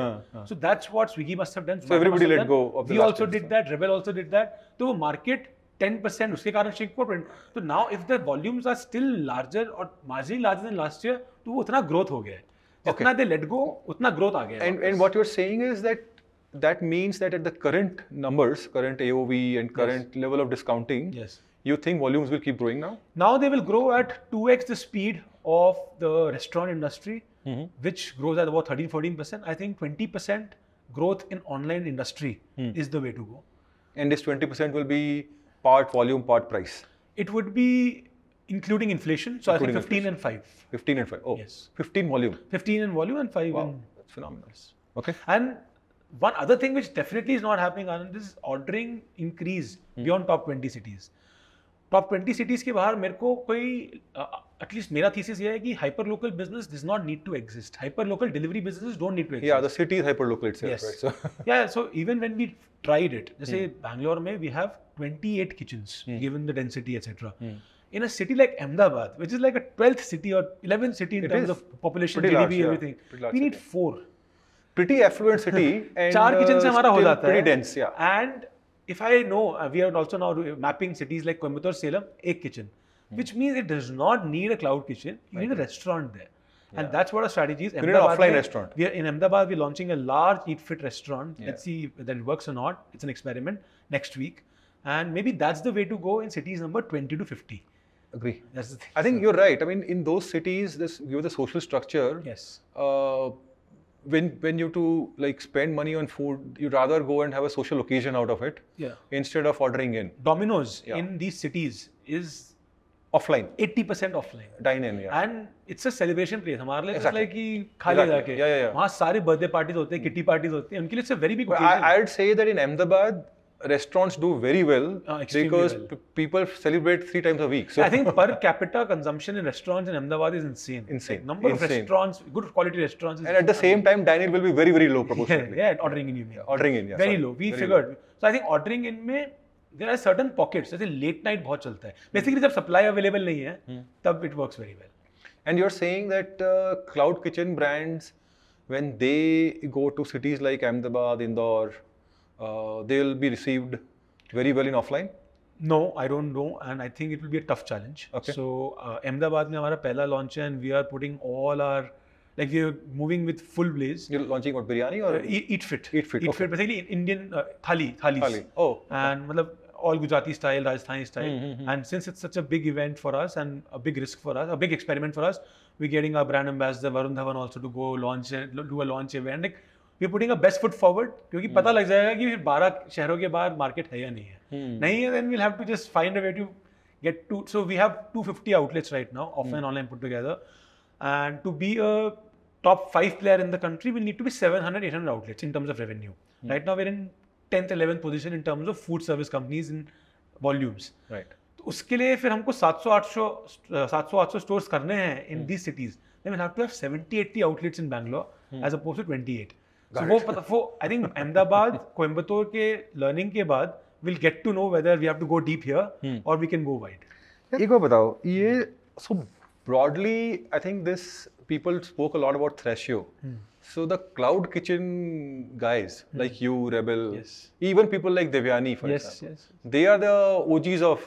so that's what Swiggy must have done so everybody let go we also did that Rebel also did that तो वो मार्केट टेन परसेंट उसके कारण श्रिंक फॉर प्रिंट तो now if the volumes are still larger और margin larger than last year तो वो उतना growth हो गया है। जितना दे लेट गो उतना ग्रोथ आ गया and and what you are saying is that that means that at the current numbers, current AOV and current level of discounting, yes you think volumes will keep growing now? now they will grow at 2x the speed of the restaurant industry Mm-hmm. which grows at about 13 14% i think 20% growth in online industry Hmm. is the way to go And this 20% will be part volume, part price. it would be including inflation so Including i think 15 and 5 15 and 5. Oh, Yes. 15 volume. 15 in volume and 5 Wow, in that's phenomenal. Okay. and one other thing which definitely is not happening Anand, is ordering increase Hmm. beyond top 20 cities top 20 cities के बाहर मेरे को कोई at least मेरा thesis ये है कि hyper local business does not need to exist hyper local delivery businesses don't need to exist Yeah, the city is hyperlocal itself, Yes. right? So, yeah so even when we tried it जैसे Hmm. Bangalore में we have 28 kitchens given the density etc Hmm. in a city like Ahmedabad which is like a 12th city or 11th city in It terms is. of population Pretty GDP large, yeah. everything Pretty large we need city. four pretty affluent city. (laughs) and, Char kitchen uh, se hamara ho jata pretty hai. dense, yeah. And if I know, uh, we are also now mapping cities like Coimbatore, Salem, a kitchen, hmm. which means it does not need a cloud kitchen. You right. need a restaurant there. Yeah. And that's what our strategy is. An offline restaurant. We are, in Ahmedabad, we're launching a large eat fit restaurant. Yeah. Let's see whether it works or not. It's an experiment next week. And maybe that's the way to go in cities number 20 to 50 agree. That's the thing. I think so. you're right. I mean, in those cities, this give the social structure, yes, uh, when when you to like spend money on food, you'd rather go and have a social occasion out of it yeah instead of ordering in Domino's Yeah. in these cities is offline, 80% offline dine in. Yeah. And it's a celebration place हमारे लिए Exactly. Like कि खा ले Exactly. जाके Yeah, yeah, yeah. वहाँ सारे birthday parties होते हैं किटी पार्टीज होती हैं उनके लिए it's a very big But I, I'd say that in Ahmedabad, restaurants do very well Ah, extremely because well. p- people celebrate three times a week. So I think per capita consumption in restaurants in Ahmedabad is insane. Insane. Like, number of Insane. restaurants, good quality restaurants. Is and at the same time, dine-in will be very very low yeah, proportionately. (laughs) yeah, ordering in you mean. Ordering in, yeah. very sorry. low. We Very figured. So I think ordering in में there are certain pockets. जैसे late night बहुत चलता है. Basically जब supply available नहीं है, Hmm. तब it works very well. And you're saying that uh, cloud kitchen brands, when they go to cities like Ahmedabad, Indore, uh, they will be received very well in offline. No, I don't know, and I think it will be a tough challenge. Okay. So uh, Ahmedabad में हमारा पहला launch है, and we are putting all our like we are moving with full blaze. You're launching what biryani or Uh, eat, eat fit. Eat Fit, Eat okay. fit. Basically Indian uh, thali, thalis. Thali. Oh, And मतलब all Gujarati style, Rajasthani style. Hmm, hmm, And since it's such a big event for us and a big risk for us, a big experiment for us, we're getting our brand ambassador Varun Dhawan also to go launch and do a launch event. Like we're putting our best foot forward क्योंकि Hmm. पता लग जाएगा कि 12 शहरों के बाहर market है या नहीं है Hmm. नहीं है then we'll have to just find a way to get to so we have 250 outlets right now Hmm. offline online put together and to be a top 5 player in the country we need to be 700 800 outlets in terms of revenue Hmm. right now we're in 10th 11th position in terms of food service companies in volumes right. तो उसके लिए फिर हमको 700 800 700 800 stores करने हैं Hmm. In these cities then we'll have to have 70 80 outlets in Bangalore Hmm. as opposed to 28 so वो पता वो आई थिंक अहमदाबाद कोयम्बतूर के लर्निंग के बाद will get to know whether we have to go deep here और we can go wide एक बार बताओ ये so broadly I think this people spoke a lot about Thrasio so the cloud kitchen guys like you Rebel even people like Devyani like devyani for yes, example yes,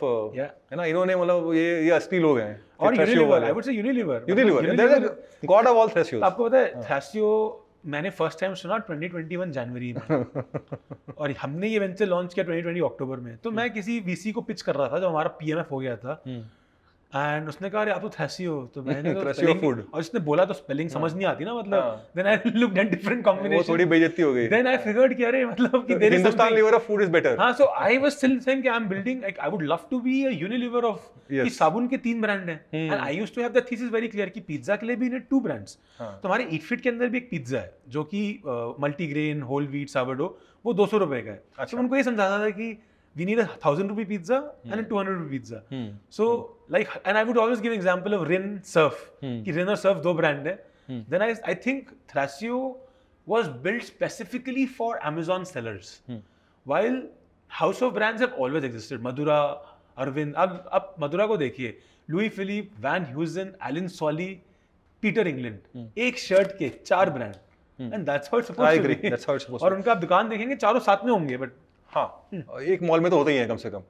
uh, yes. है ना? इन्होंने मतलब ये ये असली लोग हैं और थ्रेशियो वाले। I would say Unilever Unilever they are god of all Thrasios आपको पता है हाँ। थ्रेशियो मैंने फ़र्स्ट टाइम सुना 2021 जनवरी में। (laughs) और हमने ये वेंचर लॉन्च किया 2020 अक्टूबर में। तो मैं किसी वीसी को पिच कर रहा था जब हमारा पीएमएफ हो गया था। हम्म। एंड उसने कहा आप तो थैसी हो तो मैंने तो (laughs) food. और उसने बोला तो स्पेलिंग समझ नहीं आती ना मतलब हाँ। Then I look at different वो कॉम्बिनेशन थोड़ी बेइज्जती हो गई देन आई फिगर्ड कि अरे मतलब कि there is Hindustan Lever of food is better हाँ so I was still saying कि I am building like I would love to be a Unilever of कि साबुन के तीन ब्रांड हैं. And I used to have the thesis very clear कि pizza के लिए भी नीड टू ब्रांड्स हाँ। तो हमारे ईट फिट के अंदर भी एक पिज्जा है जो कि मल्टीग्रेन होल व्हीट सावरडो वो दो सौ रुपए का है अच्छा। तो उनको ये समझाना था कि we need a thousand rupee pizza and a two hundred rupee pizza hmm. So hmm. like, and I would always give example of Rin Surf. Hmm. Rin और Surf दो brand है. Hmm. Then I I think Thrasio was built specifically for Amazon sellers. Hmm. While house of brands have always existed. Madura, Arvind अब अब मदुरा को देखिए Louis Philippe Van Heusen Allen Solly Peter England एक shirt के चार brand and that's how it's Hmm. I agree. That's how it's supposed to और उनका आप दुकान देखेंगे चारों साथ में होंगे बट हाँ एक मॉल में तो होते ही है कम से कम।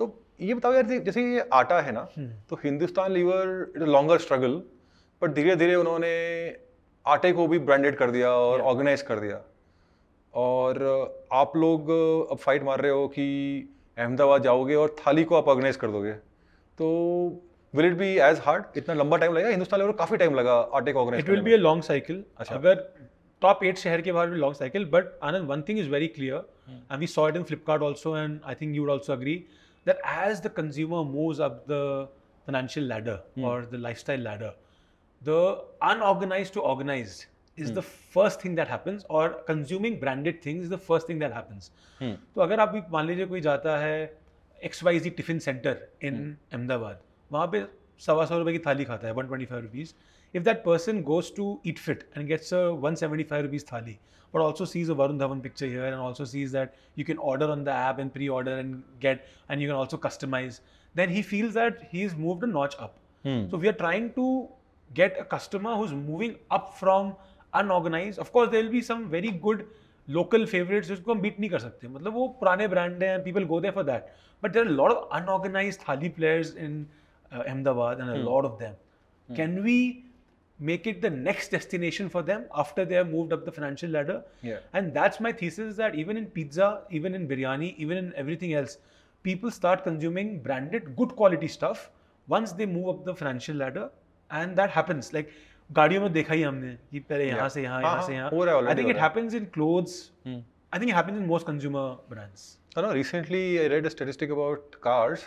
तो ये बताओ यार जैसे ये आटा है ना तो Hindustan Lever it a longer struggle but धीरे धीरे उन्होंने आटे को भी ब्रांडेड कर दिया और ऑर्गेनाइज कर दिया। और आप लोग अब फाइट मार रहे हो कि अहमदाबाद जाओगे और थाली को आप ऑर्गेनाइज कर दोगे। तो will it be as hard इतना लंबा टाइम लगेगा? हिंदुस्तान लेवल काफ़ी टाइम लगा आटे को organize it will be a long cycle अच्छा। अगर टॉप एट शहर के बाहर भी long cycle but Anand one thing is very clear and we saw it in Flipkart also and I think you would also agree that as the consumer moves up the financial ladder or the lifestyle ladder, the unorganized to organized is the first thing that happens or consuming branded things is the first thing that happens. तो अगर आप भी मान लीजिए कोई जाता है X Y Z tiffin centre in Ahmedabad वहाँ पे सवा सौ रुपए की थाली खाता है one twenty five rupees if that person goes to eat fit and gets a 175 rupees thali but also sees a varun dhawan picture here and also sees that you can order on the app and pre-order and get and you can also customize then he feels that he's moved a notch up so we are trying to get a customer who's moving up from unorganized of course there will be some very good local favorites जिसको हम beat नहीं कर सकते मतलब वो पुराने brand हैं people go there for that but there are a lot of unorganized thali players in uh, Ahmedabad and a lot of them can we make it the next destination for them after they have moved up the financial ladder Yeah. and that's my thesis that even in pizza even in biryani even in everything else people start consuming branded good quality stuff once they move up the financial ladder and that happens like गाड़ियों में देखा ही हमने कि पहले यहाँ से यहाँ हाँ, यहाँ से हाँ, यहाँ हो रहा है, I already think हो it रहा है। happens in clothes I think it happens in most consumer brands I know recently I read a statistic about cars.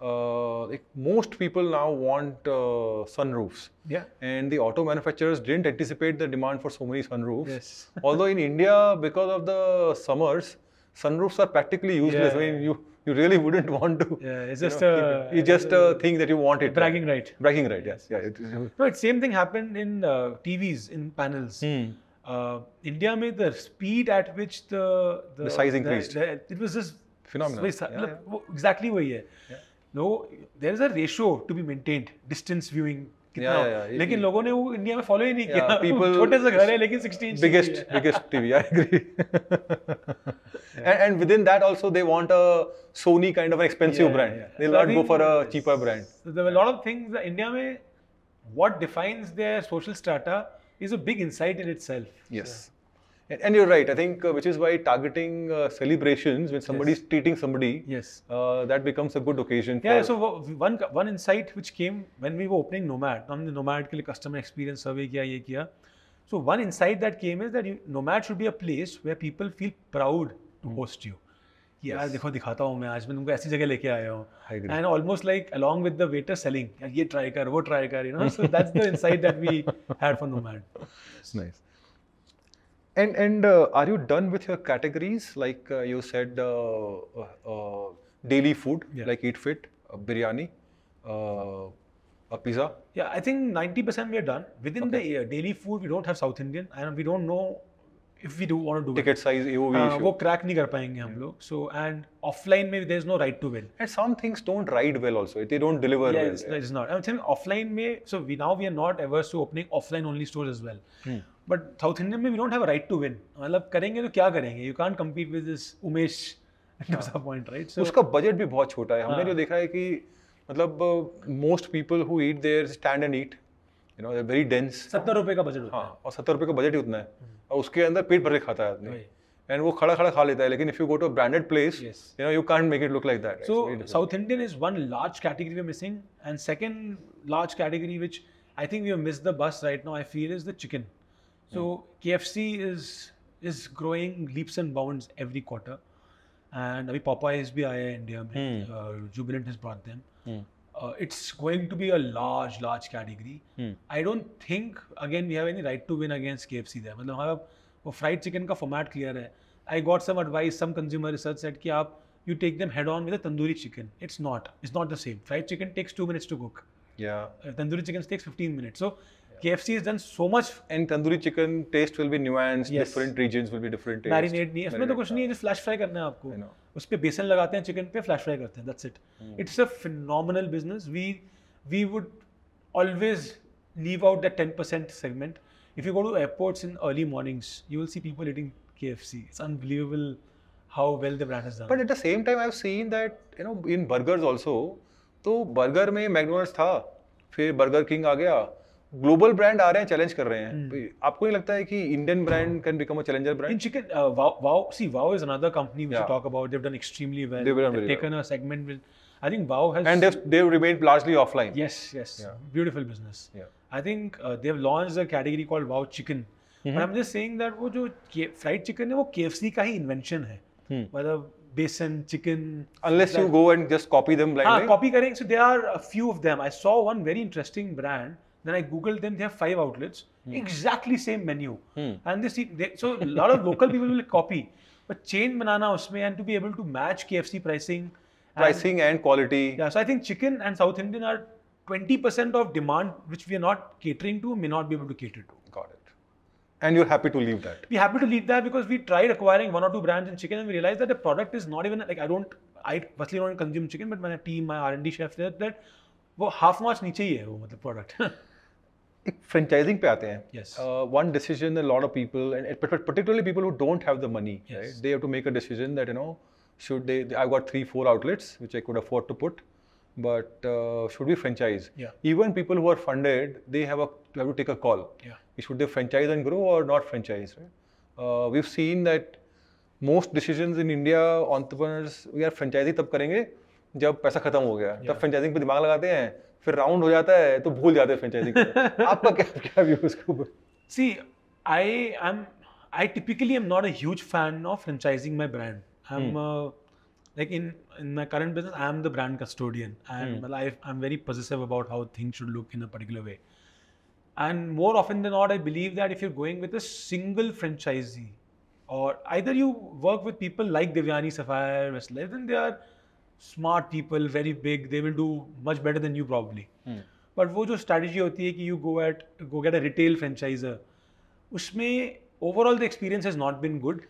Uh, like most people now want uh, sunroofs. yeah And the auto manufacturers didn't anticipate the demand for so many sunroofs. Yes. (laughs) Although in India, because of the summers, sunroofs are practically useless. I Yeah. mean, you, you really wouldn't (laughs) want to. Yeah, it's you just know, a- keep it. it's just a thing that you want it. bragging right Bragging right. Yes. Yeah. It, No, it's same thing happened in uh, TVs in panels. Hmm. Uh, India में the speed at which the The size increased. the- it was just Phenomenal. वही सा- Yeah, मतलब वो exactly वही है. No, there is a ratio to be maintained. Distance viewing कितना Yeah, हो. yeah, yeah. लेकिन लोगों ने वो इंडिया में फॉलो ही नहीं Yeah, किया people- छोटे से घर है लेकिन 16 इंच biggest TV है. biggest TV. I agree. and, and within that also they want a Sony kind of an expensive Yeah, brand. yeah. They'll So I not go think for a it's- cheaper brand. So there were a lot of things that India में what defines their social strata is a big insight in itself. Yes. And, and you're right. I think uh, which is why targeting uh, celebrations when somebody is treating somebody, Yes. uh, that becomes a good occasion. Yeah, for, so wo- one one insight which came when we were opening Nomad, हमने Nomad के लिए customer experience survey किया ये किया. So one insight that came is that you, Nomad should be a place where people feel proud to host you. कि यार देखो दिखाता हूँ मैं आज मैं तुमको ऐसी जगह लेके आया हूँ. I agree. And almost like along with the waiter selling, यार ये try कर, वो try कर, you know. So that's the insight that we had for Nomad. nice. And and uh, are you done with your categories? Like uh, you said, uh, uh, uh, daily food, Yeah. like Eat Fit, uh, biryani, uh, a pizza. Yeah, I think 90% we are done. Within the uh, daily food, we don't have South Indian and we don't know if we do want to do it. Ticket size, AOV हाँ, issue. वो crack नहीं कर पाएंगे हम लोग so and offline में there is no right to win And some things don't ride well also. They don't deliver Yeah, well. it's, it's not. I'm saying offline में so we now we are not averse to opening offline only stores as well. But South Indian में we don't have right to win मतलब करेंगे तो क्या करेंगे? You can't compete with this Umesh point right उसका budget भी बहुत छोटा है। हमने जो देखा है कि मतलब most people who eat there stand and eat you know very dense सत्तर रुपये का बजट हाँ और सत्तर रुपये का बजट ही उतना है। और उसके अंदर पेट भर के खाता है आदमी। एंड वो खड़ा खड़ा खा लेता है लेकिन if you go to branded place you know you can't make it look like that so South Indian is one large category missing and second large category which I think you miss the bus right now I feel is the chicken So KFC is is growing leaps and bounds every quarter, and अभी Popeyes भी आया है India में. Uh, Jubilant has brought them. Uh, it's going to be a large, large category. I don't think again we have any right to win against KFC there. मतलब हमारा वो fried chicken का format clear है. I got some advice, some consumer research said कि आप you take them head on with a tandoori chicken. It's not. It's not the same. Fried chicken takes two minutes to cook. या Uh, tandoori chicken takes 15 minutes. So KFC has done so much And tandoori chicken taste will be nuanced. Yes. Different regions will be different taste. Marinate नहीं है इसमें तो कुछ नहीं है just flash fry करना है आपको I know. उस पे बेसन लगाते हैं चिकन पे फ्लैश फ्राई करते हैं that's it it's a phenomenal business we we would always leave out that 10% segment if you go to airports in early mornings you will see people eating KFC it's unbelievable how well the brand has done But at the same time, I've seen that you know in burgers also. तो burger में McDonald's था फिर burger king आ गया global brand आ रहे हैं challenge कर रहे हैं। तो आपको नहीं लगता है कि Indian brand can become a challenger brand in chicken Wow see Wow is another company we talk about they have done extremely well they have taken a segment with I think Wow has and they have remain largely offline yes yes beautiful business I think they have launch a category called Wow chicken I am just saying that वो जो fried chicken है वो KFC का ही invention है। मतलब besan chicken unless you go and just copy them like हाँ copy करेंगे so there are a few of them I saw one very interesting brand then I googled them they have five outlets exactly same menu Hmm. and they see they, so a lot of local people will copy but chain बनाना उसमें and to be able to match KFC pricing and- pricing and quality yeah so I think chicken and South Indian are 20% of demand which we are not catering to may not be able to cater to got it and you're happy to leave that we happy to lead that because we tried acquiring one or two brands in chicken and we realized that the product is not even like I don't I personally don't consume chicken but my team my R&D chef said that वो half notch नीचे ही है वो मतलब product (laughs) एक franchising पे आते हैं। One decision lot of people particularly people who don't have the money they have to make a decision that you know should they I got three four outlets which I could afford to put but should be franchise even people who are funded they have have to take a call should they franchise and grow और not franchise we have seen that most decision in India entrepreneurs we are franchisee तब करेंगे जब पैसा खत्म हो गया। तब franchising पे दिमाग लगाते हैं। फिर राउंड हो जाता है तो भूल जाते हैं फ्रेंचाइजिंग आपका क्या क्या व्यू उसके ऊपर See, I am. I typically am not a huge fan of franchising my brand. I'm uh, like in in my current business, I am the brand custodian, and well, I, I'm very possessive about how things should look in a particular way. And more often than not, I believe that if you're going with a single franchisee, or either you work with people like Devyani Sapphire, Westlife, then they are smart people, very big. They will do much better than you probably. But वो जो strategy होती है कि you go at go get a retail franchisor उसमें overall the experience has not been good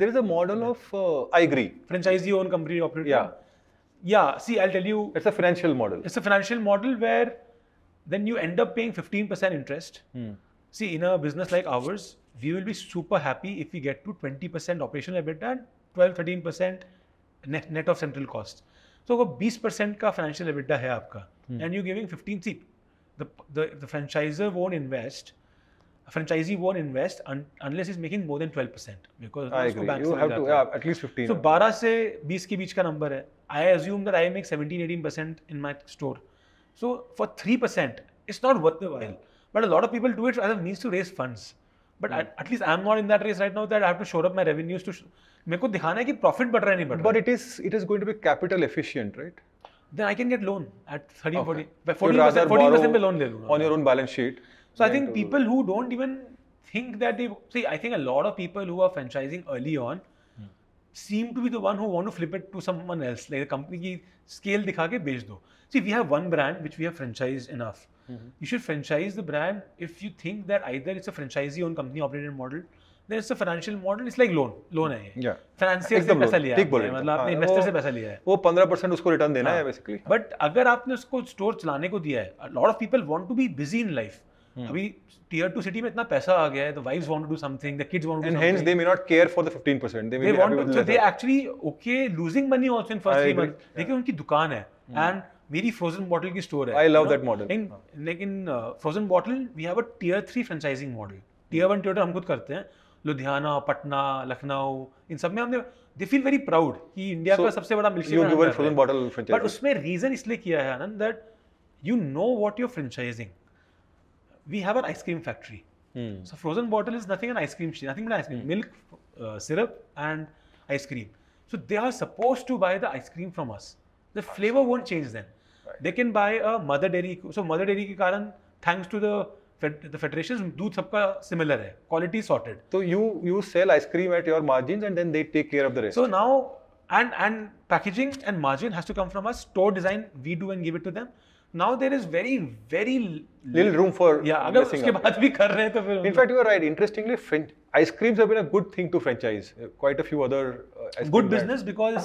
there is a model of uh, i agree franchise own company operator Yeah. या सी I tell you it's a financial model it's a financial model where then you end up paying 15% interest see in a business like ours we will be super happy if we get to 20% operational EBITDA and 12 13% net of central cost तो वो बीस percent का financial EBITDA है आपका and you giving fifteen see franchiser won't invest franchisee won't invest unless is making more than twelve percent because तो बारह से बीस के बीच का नंबर है. I assume that I make seventeen eighteen percent in my store so for three percent it's not worth while but a lot of people do it as means to raise fund but at least I am not in that raise right now that I have to shore up my revenues to मेरे को दिखाना है कि profit बढ़ रहा है नहीं बढ़ रहा but it is it is going to be capital efficient right then I can get loan at 30 Okay. 40 by You'd rather 14% 14% पे borrow लोन ले लूँगा on your own balance sheet So I than think to- people who don't even think that they see, I think a lot of people who are franchising early on seem to be the one who want to flip it to someone else. Like the company की scale दिखा के बेच दो. See, we have one brand which we have franchised enough. You should franchise the brand if you think that either it's a franchisee-owned company operated model, then it's a financial model it's like loan loan है ये। से पैसा लिया मतलब आपने investor से पैसा लिया है। वो 15 उसको रिटर्न देना है हाँ। बेसिकली बट अगर आपने उसको स्टोर चलाने को दिया है lot of people want to be busy in life अभी टियर टू सिटी में इतना पैसा आ गया है the wifes want to do something the kids want to and hence they may not care for the 15% they may they actually okay losing money also in first देखिए उनकी दुकान है। एंड मेरी फ्रोजन बॉटल की store है। I love that model लेकिन Frozen Bottle we have a tier 3 franchising model tier 1 tier हमको करते हैं। लुधियाना पटना लखनऊ इन सब में हमने दे फील वेरी प्राउड कि इंडिया का सबसे बड़ा मिल्किंग बट उसमें रीजन इसलिए किया है Anand that you know what your franchising we have an ice cream factory so Frozen Bottle is nothing an ice cream nothing ice cream milk syrup and ice cream so they are suppose to buy the ice cream from us the flavour won't change then they can buy a Mother Dairy so Mother Dairy के कारण thanks to the the federations, दूध सबका similar है, quality sorted. so you you sell ice cream at your margins and then they take care of the rest So now and and packaging and margin has to come from us. Store design we do and give it to them. now there is very very little room for yeah अगर उसके. बाद भी कर रहे हैं तो फिर In fact, you are right. Interestingly, French ice creams have been a good thing to franchise. Uh, Quite a few other uh, cream good brands. Business because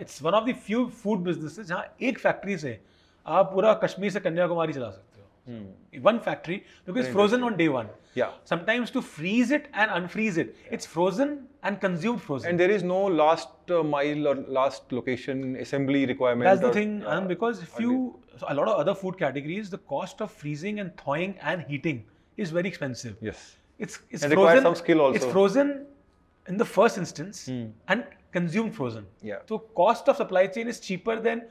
it's one of the few food businesses जहाँ एक factory से आप पूरा कश्मीर से कन्याकुमारी चला सकते Hmm. हो one factory because frozen on day one Yeah. sometimes to freeze it and unfreeze it it's frozen and consumed frozen And there is no last uh, mile or last location assembly requirement. that's the or- thing Anand, because if you so a lot of other food categories the cost of freezing and thawing and heating is very expensive Yes. it's it's And requires frozen some skill also. it's frozen in the first instance Hmm. and consumed frozen Yeah. तो cost of supply chain is cheaper than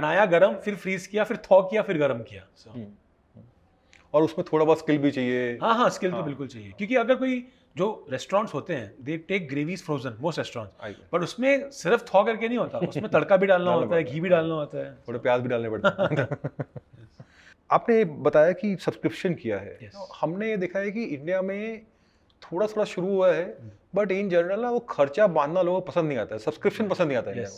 बनाया गरम फिर freeze किया फिर thaw किया फिर गरम किया so, और उसमें थोड़ा बहुत स्किल भी चाहिए। हाँ हाँ स्किल तो बिल्कुल चाहिए। क्योंकि अगर कोई जो रेस्टोरेंट्स होते हैं they take gravies frozen most restaurants but उसमें सिर्फ़ थॉ करके नहीं होता उसमें तड़का भी डालना (laughs) होता है घी भी डालना होता है। थोड़े प्याज भी डालने पड़ते हैं। (laughs) (laughs) आपने बताया कि सब्सक्रिप्शन किया है। Yes. तो हमने ये देखा है कि इंडिया में थोड़ा थोड़ा शुरू हुआ है बट इन जनरल ना वो खर्चा बांधना लोगों को पसंद नहीं आता है सब्सक्रिप्शन पसंद नहीं आता है Yes.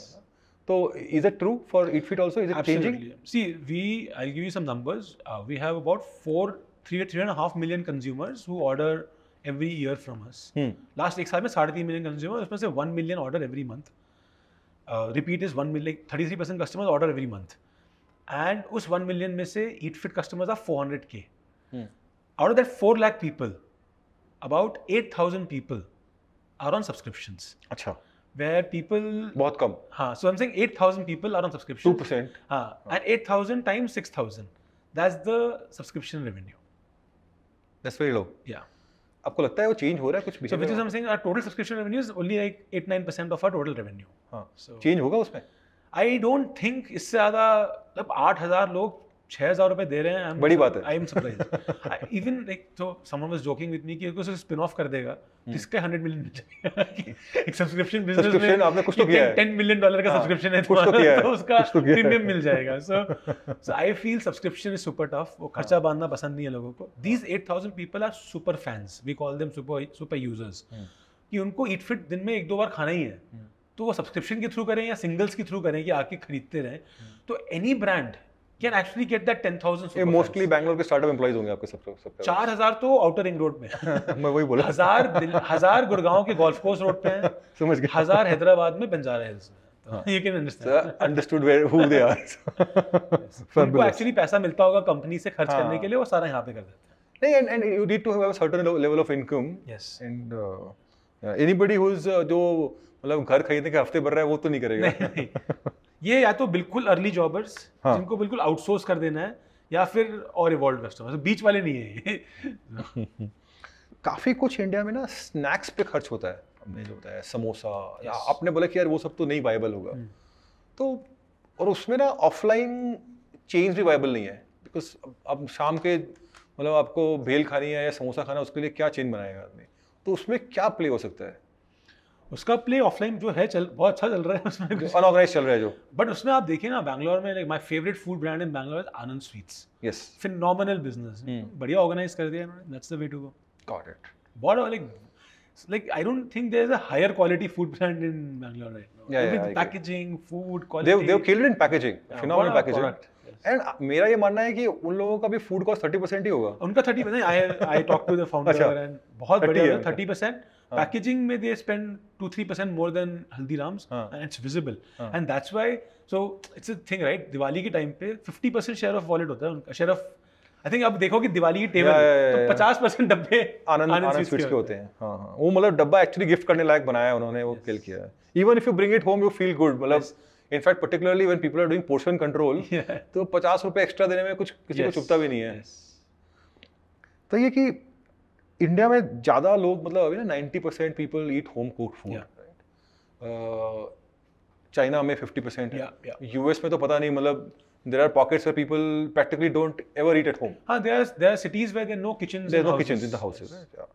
So is it true for Eat Fit also? Is Absolutely. changing? See, we I'll give you some numbers. Uh, we have about four, three, three and a half million consumers who order every year from us. Hmm. Last six times, 33 million consumers, let's say one million order every month. Uh, repeat is one million, like 33% customers order every month. And us one million may say eat customers are 400k. Hmm. Out of that 4 lakh people, about 8,000 people are on subscriptions. where people बहुत कम हाँ so I'm saying 8,000 people are on subscription. 2%. हाँ and 8,000 times 6,000 that's the subscription revenue. That's very low. Yeah. आपको लगता है वो change हो रहा है कुछ भी so which is I'm saying our total subscription revenue is only like 8-9% of our total revenue. हाँ so चेंज होगा उसमें? I don't think इससे ज़्यादा मतलब 8,000 लोग छह हज़ार रुपए दे रहे हैं I'm- बड़ी बात है। (laughs) I am surprised. Even like so someone was joking with me कि उसको स्पिन ऑफ़ कर देगा जिसके 100 मिलियन मिल एक सब्सक्रिप्शन बिज़नेस. Subscription आपने कुछ तो किया है। 10 मिलियन डॉलर का हाँ, सब्सक्रिप्शन है कुछ तो किया है, तो उसका तो है। प्रीमियम मिल जाएगा so so I feel subscription is super tough वो हाँ। खर्चा बांधना पसंद नहीं है लोगों को these 8000 people are super fans we call them super super users हम्म। कि उनको ईट फिट दिन में एक दो बार खाना ही है तो वो सब्सक्रिप्शन के थ्रू करें या सिंगल्स के थ्रू करें कि आके खरीदते रहें तो any brand can actually get that ten thousand mostly Bangalore के स्टार्टअप एम्प्लॉइज होंगे आपके सब सब चार हज़ार तो आउटर रिंग रोड में। (laughs) मैं वही बोला। हज़ार हज़ार गुड़गांव के गोल्फ कोर्स रोड पे हैं। (laughs) समझ गया। हज़ार हैदराबाद में बंजारा हिल्स में। You can understand understood where who they are उनको एक्चुअली पैसा मिलता होगा कंपनी से खर्च हाँ। करने के लिए वो सारा यहाँ पे कर देते नहीं and and you need to have a certain level of income yes and anybody who is जो मतलब घर खरीदने के हफ़्ते भर रहा है वो तो नहीं करेगा। (laughs) ये या तो बिल्कुल अर्ली जॉबर्स हाँ। जिनको बिल्कुल आउटसोर्स कर देना है या फिर और इवॉल्व कस्टमर बीच वाले नहीं है (laughs) काफ़ी कुछ इंडिया में ना स्नैक्स पे खर्च होता है। हमने जो होता है समोसा या आपने बोला कि यार वो सब तो नहीं वायबल होगा। हम्म। तो और उसमें ना ऑफलाइन चेंज भी वायबल नहीं है। बिकॉज़ अब शाम के मतलब आपको भेल खानी है या समोसा खाना है उसके लिए क्या चेंज बनाएगा आदमी? तो उसमें क्या प्ले हो सकता है? उसका प्ले ऑफलाइन जो है चल बहुत अच्छा चल रहा है उसमें। अनऑर्गेनाइज चल रहा है जो। बट उसमें आप देखिए ना बैंगलोर में like my favourite food brand in Bangalore is Anand Sweets yes phenomenal business. बढ़िया ऑर्गेनाइज कर दिया इन्होंने। That's the way to go got it बहुत like like I don't think there's a higher quality food brand in Bangalore right now. Yeah, yeah, packaging, food, quality. they've killed in packaging. Yeah, phenomenal packaging. Product. And मेरा ये मानना है कि उन लोगों का भी फ़ूड कॉस्ट थर्टी परसेंट ही होगा। उनका thirty percent I I talk to the founder and बहुत बढ़िया थर्टी परसेंट हाँ। पैकेजिंग में they spend two three percent more than Haldiram's हाँ। एंड इट्स विजिबल हाँ। And that's why so it's a thing right Diwali के time पे fifty percent share of wallet होता है उनका शेयर ऑफ़ आई थिंक अब देखो कि दिवाली की टेबल तो. पचास परसेंट डब्बे आनंद आनंद स्वीट्स के होते हैं हाँ हाँ वो मतलब डब्बा एक्चुअली गिफ्ट करने लायक बनाया है उन्होंने वो किल किया है even if you bring it home you feel good मतलब in fact particularly when people are doing portion control. तो पचास रुपए एक्स्ट्रा देने में कुछ किसी को चुपता भी नहीं है. तो ये कि इंडिया में ज़्यादा लोग मतलब अभी ना ninety percent people eat home cook food China में फिफ्टी परसेंट है. यूएस में तो पता नहीं मतलब there are pockets people practically don't ever eat at home हाँ there are there are cities where there are no kitchens There's no houses. kitchens in the houses. Right? Yeah.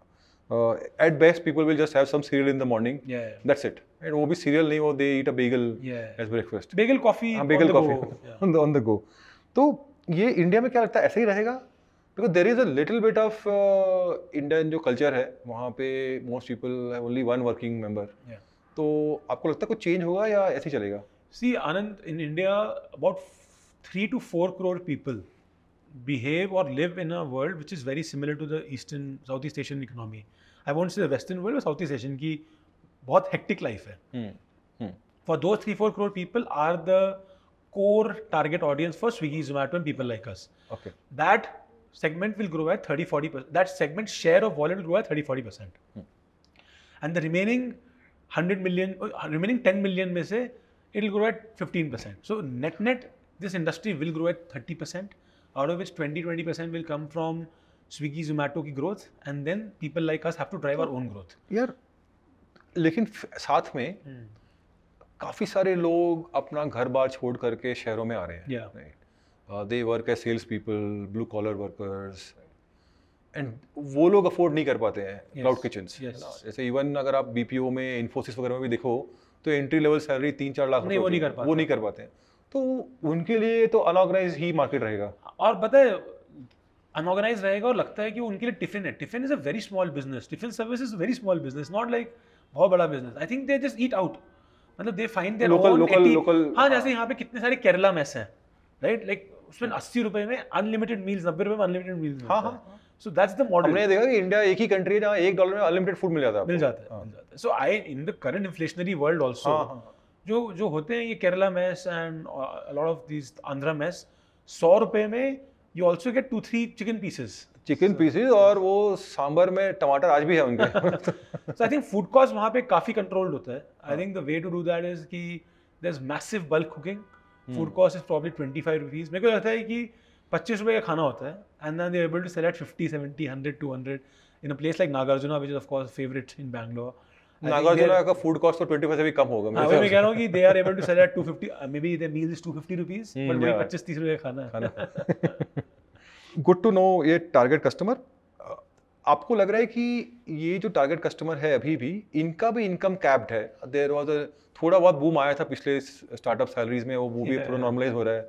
Uh, at best, people will just have some cereal in the morning. Yeah, yeah. That's it. And वो भी cereal नहीं वो they eat a bagel Yeah. as breakfast. Bagel coffee. हाँ on bagel the coffee go. Yeah. on the on the go. तो ये India में क्या लगता है ऐसे ही रहेगा because there is a little bit of Indian जो कल्चर है वहाँ पे most people only one working member तो आपको लगता है कुछ चेंज होगा या ऐसे ही चलेगा? See Anand in India about three two four crore people behave और live in a world which is very similar to the eastern south east Asian economy I want see the western world और south east Asian की बहुत hectic life है. For दो three four crore people are the core target audience for Swiggy Zomato and people like us okay that segment will grow at 30 40%. That segment share of wallet will grow at 30 40%. Hmm. And the remaining 100 million, uh, remaining 10 million में से it will grow at 15%. So net net, this industry will grow at 30%, out of which 20 20% will come from Swiggy, Zomato की growth, and then people like us have to drive our own growth. यार लेकिन साथ में काफ़ी सारे लोग अपना घर बार छोड़ करके शहरों में आ रहे हैं Uh. They work as sales people blue collar workers and वो लोग अफोर्ड नहीं कर पाते हैं क्लाउड किचन yes. जैसे इवन अगर आप बीपीओ में इन्फोसिस वगैरह में भी देखो तो एंट्री लेवल सैलरी तीन चार लाख नहीं, वो नहीं कर है। वो नहीं कर पाते हैं। तो उनके लिए तो अनऑर्गेनाइज ही मार्केट रहेगा। और पता है अनऑर्गेनाइज रहेगा और लगता है कि उनके लिए टिफ़िन है। Tiffin is a very small business tiffin service is very small business not like बहुत बड़ा business I think they just eat out मतलब they find their own local- local- हाँ जैसे यहाँ पे कितने सारे केरला मेस हैं राइट लाइक उसमें अस्सी रुपए में अनलिमिटेड मील्स नब्बे रुपए में अनलिमिटेड मील्स हाँ, हाँ, सो दैट्स द मॉडल हमने देखा कि इंडिया एक ही कंट्री है जहाँ एक डॉलर में अनलिमिटेड फ़ूड मिल जाता है मिल जाता है मिल जाता है। So I in the current inflationary world also हाँ, जो जो होते हैं ये Kerala mess and lot of this Andhra mess सौ रुपए में you also get two three chicken pieces chicken pieces और वो सांबर में टमाटर आज भी है उनके। (laughs) So I think food cost वहाँ पे काफ़ी controlled होता है। I think the way to do that is कि there's massive bulk food cost is probably twenty five rupees मेरे को लगता है कि पच्चीस रुपये का खाना होता है and then they able to select fifty seventy hundred two hundred in a place like Nagarjuna which is of course favourite in Bangalore Nagarjuna का फ़ूड कॉस्ट तो 25 से भी कम होगा मैं कह रहा हूँ कि they are able to select two fifty maybe the meal is 250 rupees but वही 25 30 रुपए का खाना है। गुड टू नो ये टारगेट कस्टमर आपको लग रहा है कि ये जो टारगेट कस्टमर है अभी भी इनका भी इनकम कैप्ड है। देर वॉज़ अ थोड़ा बहुत बूम आया था पिछले स्टार्टअप सैलरीज में वो बूम भी थोड़ा नॉर्मलाइज हो रहा है।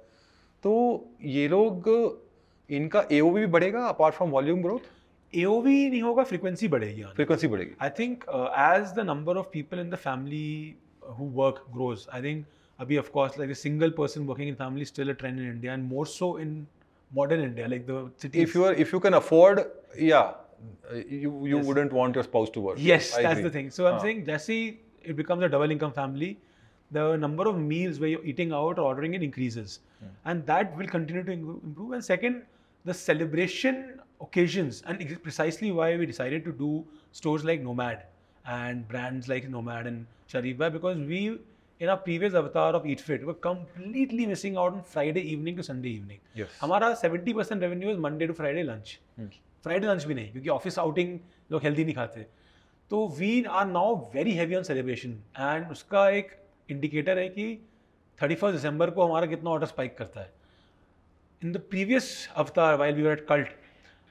तो ये लोग इनका एओवी भी बढ़ेगा अपार्ट फ्रॉम वॉल्यूम ग्रोथ ए नहीं होगा फ्रीक्वेंसी बढ़ेगी फ्रीक्वेंसी बढ़ेगी। I think as the number of people in the family who work grows I think अभी of course like a single person working in family still a trend in India and more so in modern India like the city if you are if you can afford या Uh, you you yes. wouldn't want your spouse to work. Yes, I that's agree. the thing. So I'm saying Jesse, it becomes a double income family. The number of meals where you're eating out or ordering it increases, hmm. and that will continue to improve. And second, the celebration occasions, and precisely why we decided to do stores like Nomad and brands like Nomad and Sharief because we in our previous avatar of Eat Fit were completely missing out on Friday evening to Sunday evening. Yes. Our 70% revenue is Monday to Friday lunch. Hmm. Friday lunch भी नहीं क्योंकि office outing लोग healthy नहीं खाते। तो we are now very heavy on celebration and उसका एक indicator है कि थर्टी फ़र्स्ट दिसंबर को हमारा कितना ऑर्डर स्पाइक करता है। In the previous avatar while we at Cult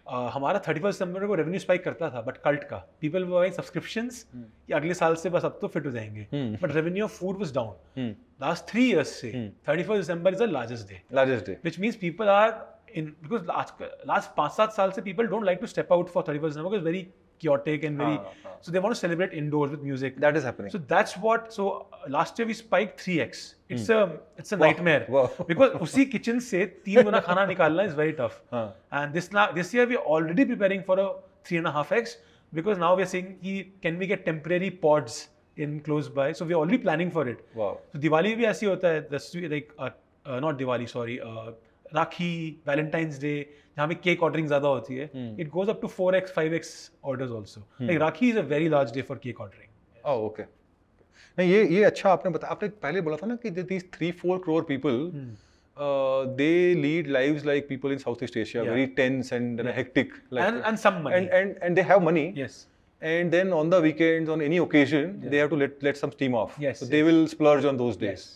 हमारा थर्टी फ़र्स्ट दिसंबर को रेवेन्यू स्पाइक करता था बट कल्ट का। पीपल वो सब्सक्रिप्शंस कि अगले साल से बस अब तो फिट हो जाएँगे. But revenue of food was down. Last three years से. Thirty first December is the largest day largest day which means people are in because last last सात साल से people don't like to step out for 31st December because very chaotic and very हाँ, हाँ. so they want to celebrate indoors with music. that is happening So that's what. So uh, last year we spiked 3x. It's hmm. a it's a Wow, nightmare wow. because उसी kitchen से तीन गुना खाना निकालना is very tough. हाँ. And this now this year we are already preparing for a three and a half x because now we are saying कि can we get temporary pods in close by. So we are already planning for it. wow तो दिवाली भी ऐसी होता है दस like not Diwali sorry Rakhi Valentine's Day जहाँ पे cake ordering ज़्यादा होती है. It goes up to four X five X orders also like Rakhi is a very large day for cake ordering Oh, okay. नहीं ये ये अच्छा आपने बताया आपने पहले बोला था ना कि these three four crore people they lead lives like people in South East Asia Yeah. Very tense and hectic and and some money and and and they have money. Yes and then on the weekends on any occasion they have to let let some steam off. Yes, so they yes. will splurge on those days.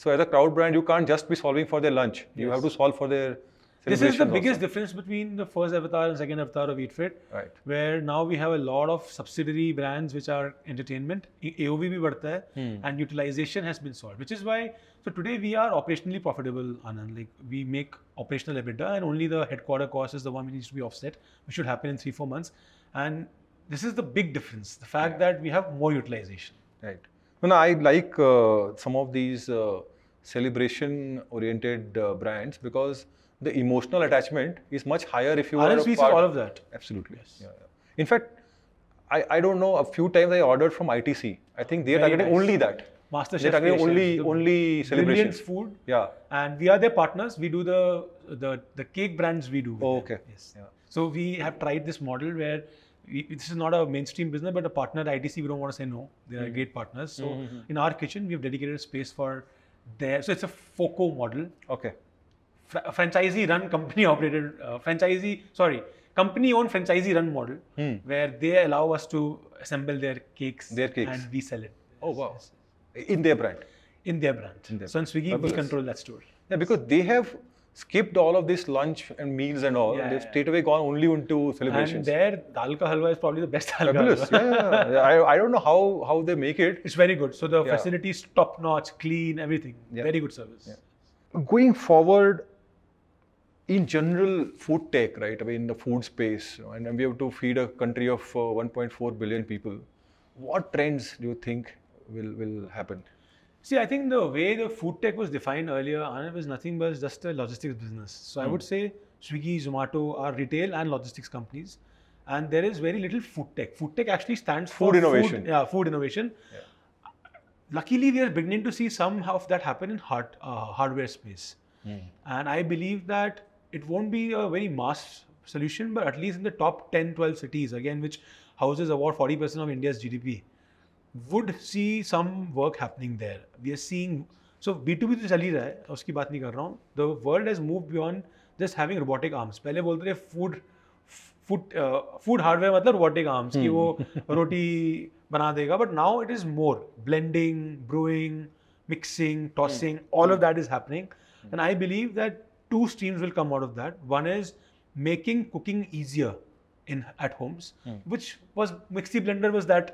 So as a cloud brand, you can't just be solving for their lunch. Yes. You have to solve for their this is the biggest difference between the first avatar and second avatar of EatFit, right. where now we have a lot of subsidiary brands which are entertainment. AOV bhi hai, hmm. and utilization has been solved, which is why so today we are operationally profitable, Anand. Like we make operational EBITDA, and only the headquarter cost is the one which needs to be offset, which should happen in three four months. And this is the big difference: the fact yeah. that we have more utilization. Right. No, no, I like uh, some of these uh, celebration-oriented uh, brands because the emotional attachment is much higher if you are Anand a Sweets part is all of that. Absolutely. Yeah, yeah. In fact, I, I don't know. A few times I ordered from ITC. I think they're Very targeting nice. only that. Master They're targeting only the only celebrations. food. Yeah. And we are their partners. We do the the, the cake brands we do. Oh, them. okay. Yes. Yeah. So we have tried this model where this is not a mainstream business, but a partner ITC. We don't want to say no. They Mm-hmm. are great partners. So in our kitchen, we have dedicated space for their. So it's a FOCO model, Okay. Fra- franchisee run company operated uh, franchisee. Sorry, company owned franchisee run model, Hmm. where they allow us to assemble their cakes. Their cakes. and we sell it. Oh wow. In their brand. In their brand. In their so in Swiggy, we control that store. Yeah, because they have skipped all of this lunch and meals and all. Yeah, They've yeah. straight away gone only into celebrations. And their dal ka halwa is probably the best dal ka Fabulous. halwa. yeah, yeah. I, I don't know how, how they make it. It's very good. So the Yeah. facilities top notch, clean, everything. Very good service. Going forward, in general, food tech, right? I mean, in the food space, you know, and we have to feed a country of uh, 1.4 billion people. What trends do you think will, will happen? See, I think the way the food tech was defined earlier, Anand, was nothing but just a logistics business. So I would say Swiggy, Zomato are retail and logistics companies. And there is very little food tech. Food tech actually stands for Food innovation. yeah, food innovation. Luckily, we are beginning to see some of that happen in hard, uh, hardware space. And I believe that it won't be a very mass solution, but at least in the top 10, 12 cities, again, which houses about 40% of India's GDP, would see some work happening there. We are seeing so B2B तो चल ही रहा है उसकी बात नहीं कर रहा हूँ the world has moved beyond just having robotic arms पहले बोलते थे food food uh, food hardware मतलब robotic arms कि वो रोटी बना देगा but now it is more blending brewing mixing tossing all of that is happening and I believe that two streams will come out of that one is making cooking easier in at homes which was mixie blender was that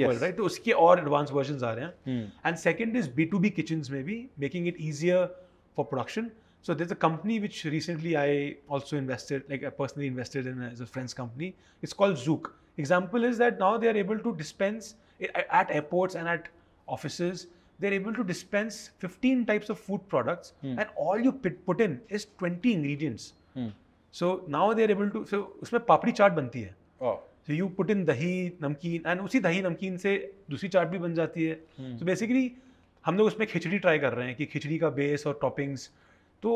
yes. right? तो उसके और advance version आ रहे हैं। And second is B to B kitchen में भी making it easier for production so the company which recently I also invested like personally invested in as a friend's company it's called Zook example is that now they are able to dispense at airport and at office they are able to dispense fifteen types of food products and all you put in is twenty ingredients so now they are able to so उसमें पापड़ी चाट बनती है। Oh. So you put in दही namkeen and उसी दही नमकीन से दूसरी चाट भी बन जाती है तो बेसिकली हम लोग उसमें खिचड़ी ट्राई कर रहे हैं कि खिचड़ी का बेस और टॉपिंग्स तो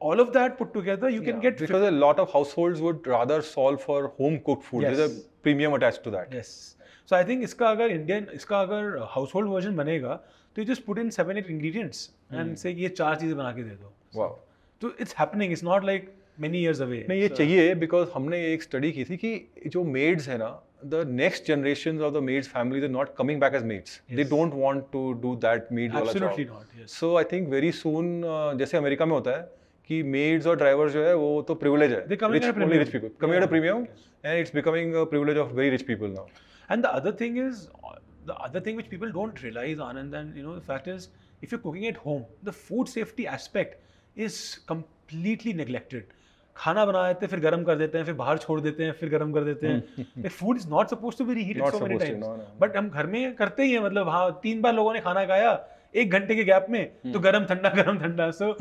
all of that put together you can get because a lot of households would rather solve for home cooked food. There's Yes. a premium attached to that. Yes so I think इसका अगर Indian इसका अगर house hold version बनेगा तो you just put in seven eight ingredients and से ये चार चीज़ें बना के दे दो Wow. तो it's happening it's not like many years away नहीं ये चाहिए बिकॉज़ हमने एक स्टडी की थी कि जो मेड्स है ना the next generation of the maids families are not coming back as maids they don't want to do that maid वाला so I think very soon जैसे अमेरिका में होता है कि मेड्स और ड्राइवर्स जो है वो तो प्रिविलेज है. Premium. Rich people coming at premium and it's becoming privilege of very rich people now And the other thing is, the other thing which people don't realize, Anand, and you know, the fact is, if you're cooking at home, the food safety aspect is completely neglected. खाना बना देते हैं फिर गर्म कर देते हैं फिर बाहर छोड़ देते हैं फिर गर्म कर देते हैं। Food is not suppose to be reheated so many times. But हम घर में करते ही हैं मतलब हाँ तीन बार लोगों ने खाना खाया एक घंटे के गैप में तो गर्म ठंडा गर्म ठंडा। So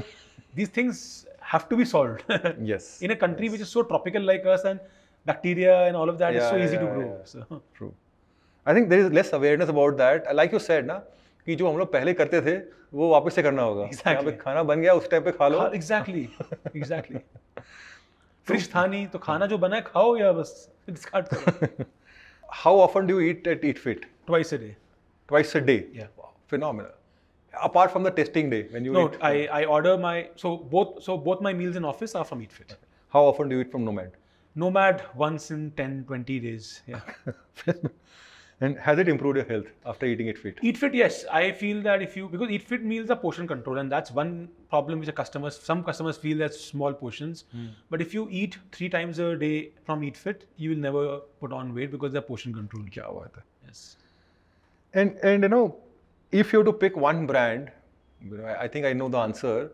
these things have to be solved yes is so tropical like us and bacteria and all of that is Yeah, so easy yeah, to grow yeah. so. True I think there is less awareness about that like you said ना कि जो हम लोग पहले करते थे वो वापस से करना होगा Exactly. यहाँ पे खाना बन गया उस टाइम पे खा लो हाँ, exactly exactly फ्रिज था नहीं तो खाना जो बना है खाओ या बस डिस्कार्ड करो how often do eat at EatFit twice a day twice a day Yeah. phenomenal apart from the testing day when you no eat i i order my so both so both my meals in office are from eatfit how often do you eat from nomad nomad once in 10 20 days yeah And has it improved your health after eating Eat Fit? Eat Fit, yes. I feel that if you because Eat Fit meals are portion control, and that's one problem which the customers some customers feel that small portions. Mm. But if you eat three times a day from Eat Fit, you will never put on weight because they're portion control. Yes. And and you know, if you have to pick one brand, I think I know the answer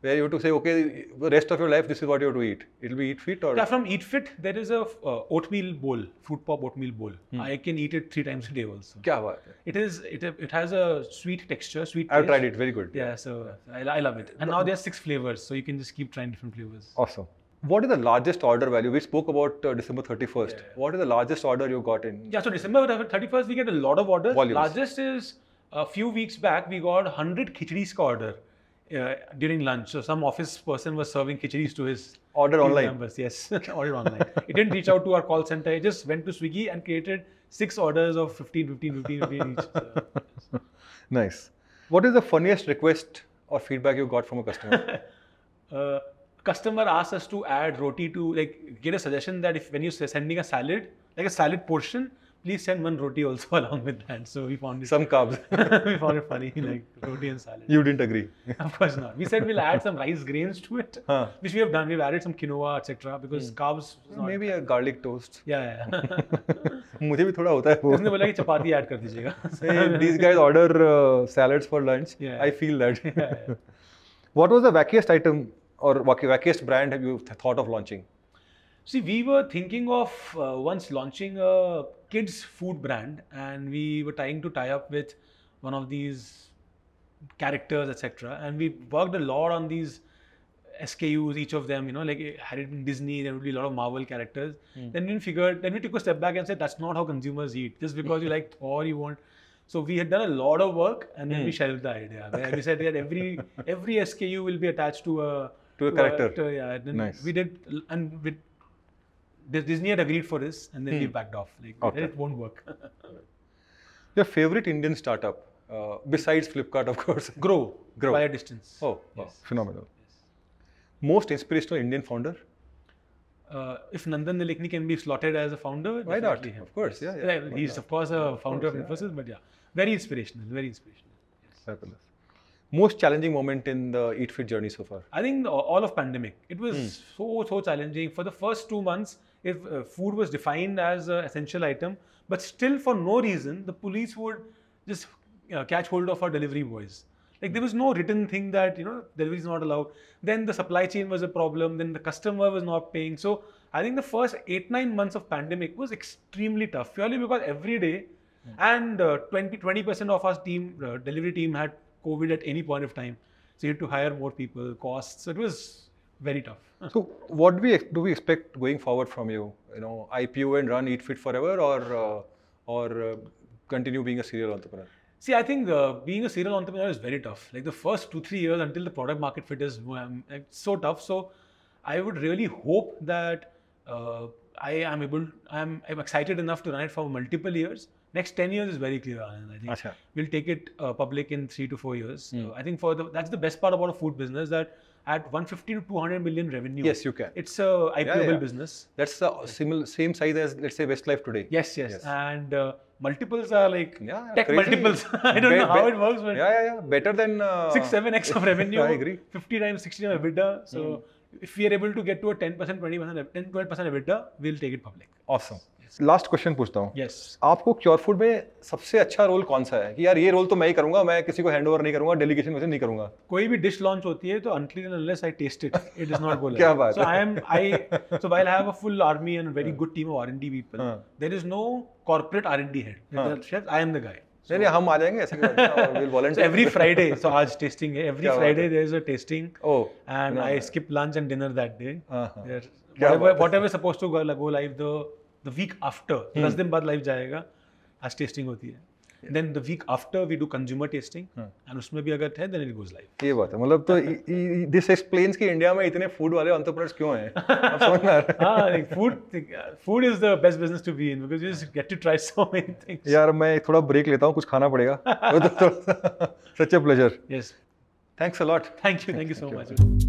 where you have to say, okay, the rest of your life, this is what you have to eat. It'll be Eat Fit or? Yeah, from Eat Fit, there is a uh, oatmeal bowl, fruit pop oatmeal bowl. Hmm. I can eat it three times a day also. Kya? It is, it, it has a sweet texture, sweet I've taste. tried it, very good. Yeah, so I, I love it. And now there are six flavors, so you can just keep trying different flavors. Awesome. What is the largest order value? We spoke about uh, December 31st. Yeah. What is the largest order you got in? Yeah, so December 31st, we get a lot of orders. Volumes. Largest is a few weeks back, we got 100 khichdis order uh, during lunch. So some office person was serving khichdi's to his Order online. members. Yes, (laughs) order online. he didn't reach out to our call center. He just went to Swiggy and created six orders of 15, 15, 15, 15 each. So, (laughs) Nice. What is the funniest request or feedback you got from a customer? (laughs) uh, customer asked us to add roti to like get a suggestion that if when you're sending a salad, like a salad portion, please send one roti also (laughs) along with that. So we found it Some carbs. (laughs) we found it funny, (laughs) like roti and salad. you didn't agree. Of course not. We said we'll add some rice grains to it, Huh. which we have done. We've added some quinoa, etc. Because carbs. is not- Maybe a garlic toast. Yeah, yeah. मुझे भी थोड़ा होता है वो. उसने बोला कि चपाती add कर दीजिएगा. Hey, these guys order uh, salads for lunch. Yeah. I feel that. Yeah, yeah. what was the wackiest item or wack- wackiest brand have you th- thought of launching? See, we were thinking of uh, once launching a kids food brand, and we were trying to tie up with one of these characters, etc. And we worked a lot on these SKUs, each of them. You know, like had it been Disney, there would be a lot of Marvel characters. Then we figured, then we took a step back and said that's not how consumers eat. Just because you (laughs) like Thor, you want. So we had done a lot of work, and then we shelved the idea. Where we said that every every SKU will be attached to a To a character. to- yeah, then Nice. we did, and with Disney had agreed for this, and then we backed off. Like Okay. it won't work. (laughs) Your favorite Indian startup, uh, besides Flipkart, of course. (laughs) Groww, Groww. by a distance. Oh, wow, Yes. phenomenal. Most inspirational Indian founder? Uh, if Nandan Nilekani can be slotted as a founder, Why not? him. Of course, yeah, yeah. Right, He's not? of course a founder of, course, yeah. Infosys, but yeah, very inspirational. Very inspirational. Fabulous. Most challenging moment in the Eat Fit journey so far? I think all of pandemic, it was Hmm. so so challenging. For the first two months, if uh, food was defined as an essential item, but still for no reason, the police would just uh, catch hold of our delivery boys. Like there was no written thing that you know delivery is not allowed. Then the supply chain was a problem. Then the customer was not paying. So I think the first eight nine months of pandemic was extremely tough, purely because every day, and uh, 20 percent of our team uh, delivery team had COVID at any point of time. So you had to hire more people, costs. So it was very tough. (laughs) So, what do we do we expect going forward from you? You know, IPO and run Eat Fit forever, or uh, or uh, continue being a serial entrepreneur? See, I think uh, being a serial entrepreneur is very tough. Like the first two, three years until the product market fit is um, like, so tough. So I would really hope that uh, I am able, I'm, I'm excited enough to run it for multiple years. Next 10 years is very clear. Anand. I think Acha. we'll take it uh, public in three to four years. So I think for the, that's the best part about a food business that at 150 to 200 million revenue. Yes, you can. It's a IPOable yeah. business. That's the similar same size as let's say Westlife today. Yes, yes, Yes. and uh, multiples are like Yeah, yeah, tech crazy. multiples. (laughs) I don't Be- know how be- it works, but Yeah, yeah, yeah. Better than uh, six, seven x of (laughs) revenue. I agree. Hmm. 50 times, 60 times EBITDA. So if we are able to get to a 10%, 20%, 10, 12% EBITDA, we'll take it public. Awesome. Last question पूछता हूँ। Yes. आपको cure food में सबसे अच्छा role कौन सा है? कि यार ये रोल तो मैं ही करूँगा मैं किसी को हैंड ओवर नहीं करूँगा डेलीगेशन में से नहीं करूँगा। कोई भी डिश लॉन्च होती है तो unclean unless I taste it it is not goal क्या बात so I am I so I have a full army and very good team of R and D people there is no corporate R and D head chef I am the guy नहीं नहीं हम आ जाएँगे will volunteer every Friday so आज testing है every Friday there is a testing and I skip lunch and dinner that day week after hmm. दस दिन बाद लाइव जाएगा आज टेस्टिंग होती है। Then the week after we do consumer testing and उसमें भी अगर देन इट गोज लाइव ये बात है मतलब तो दिस एक्सप्लेन्स कि इंडिया में इतने फ़ूड वाले एंटरप्रेन्योर्स क्यों हैं? आप food food is the best business to be in because you just get to try so many things यार मैं थोड़ा ब्रेक लेता हूँ कुछ खाना पड़ेगा। Such a pleasure yes thanks a lot thank you thank you so much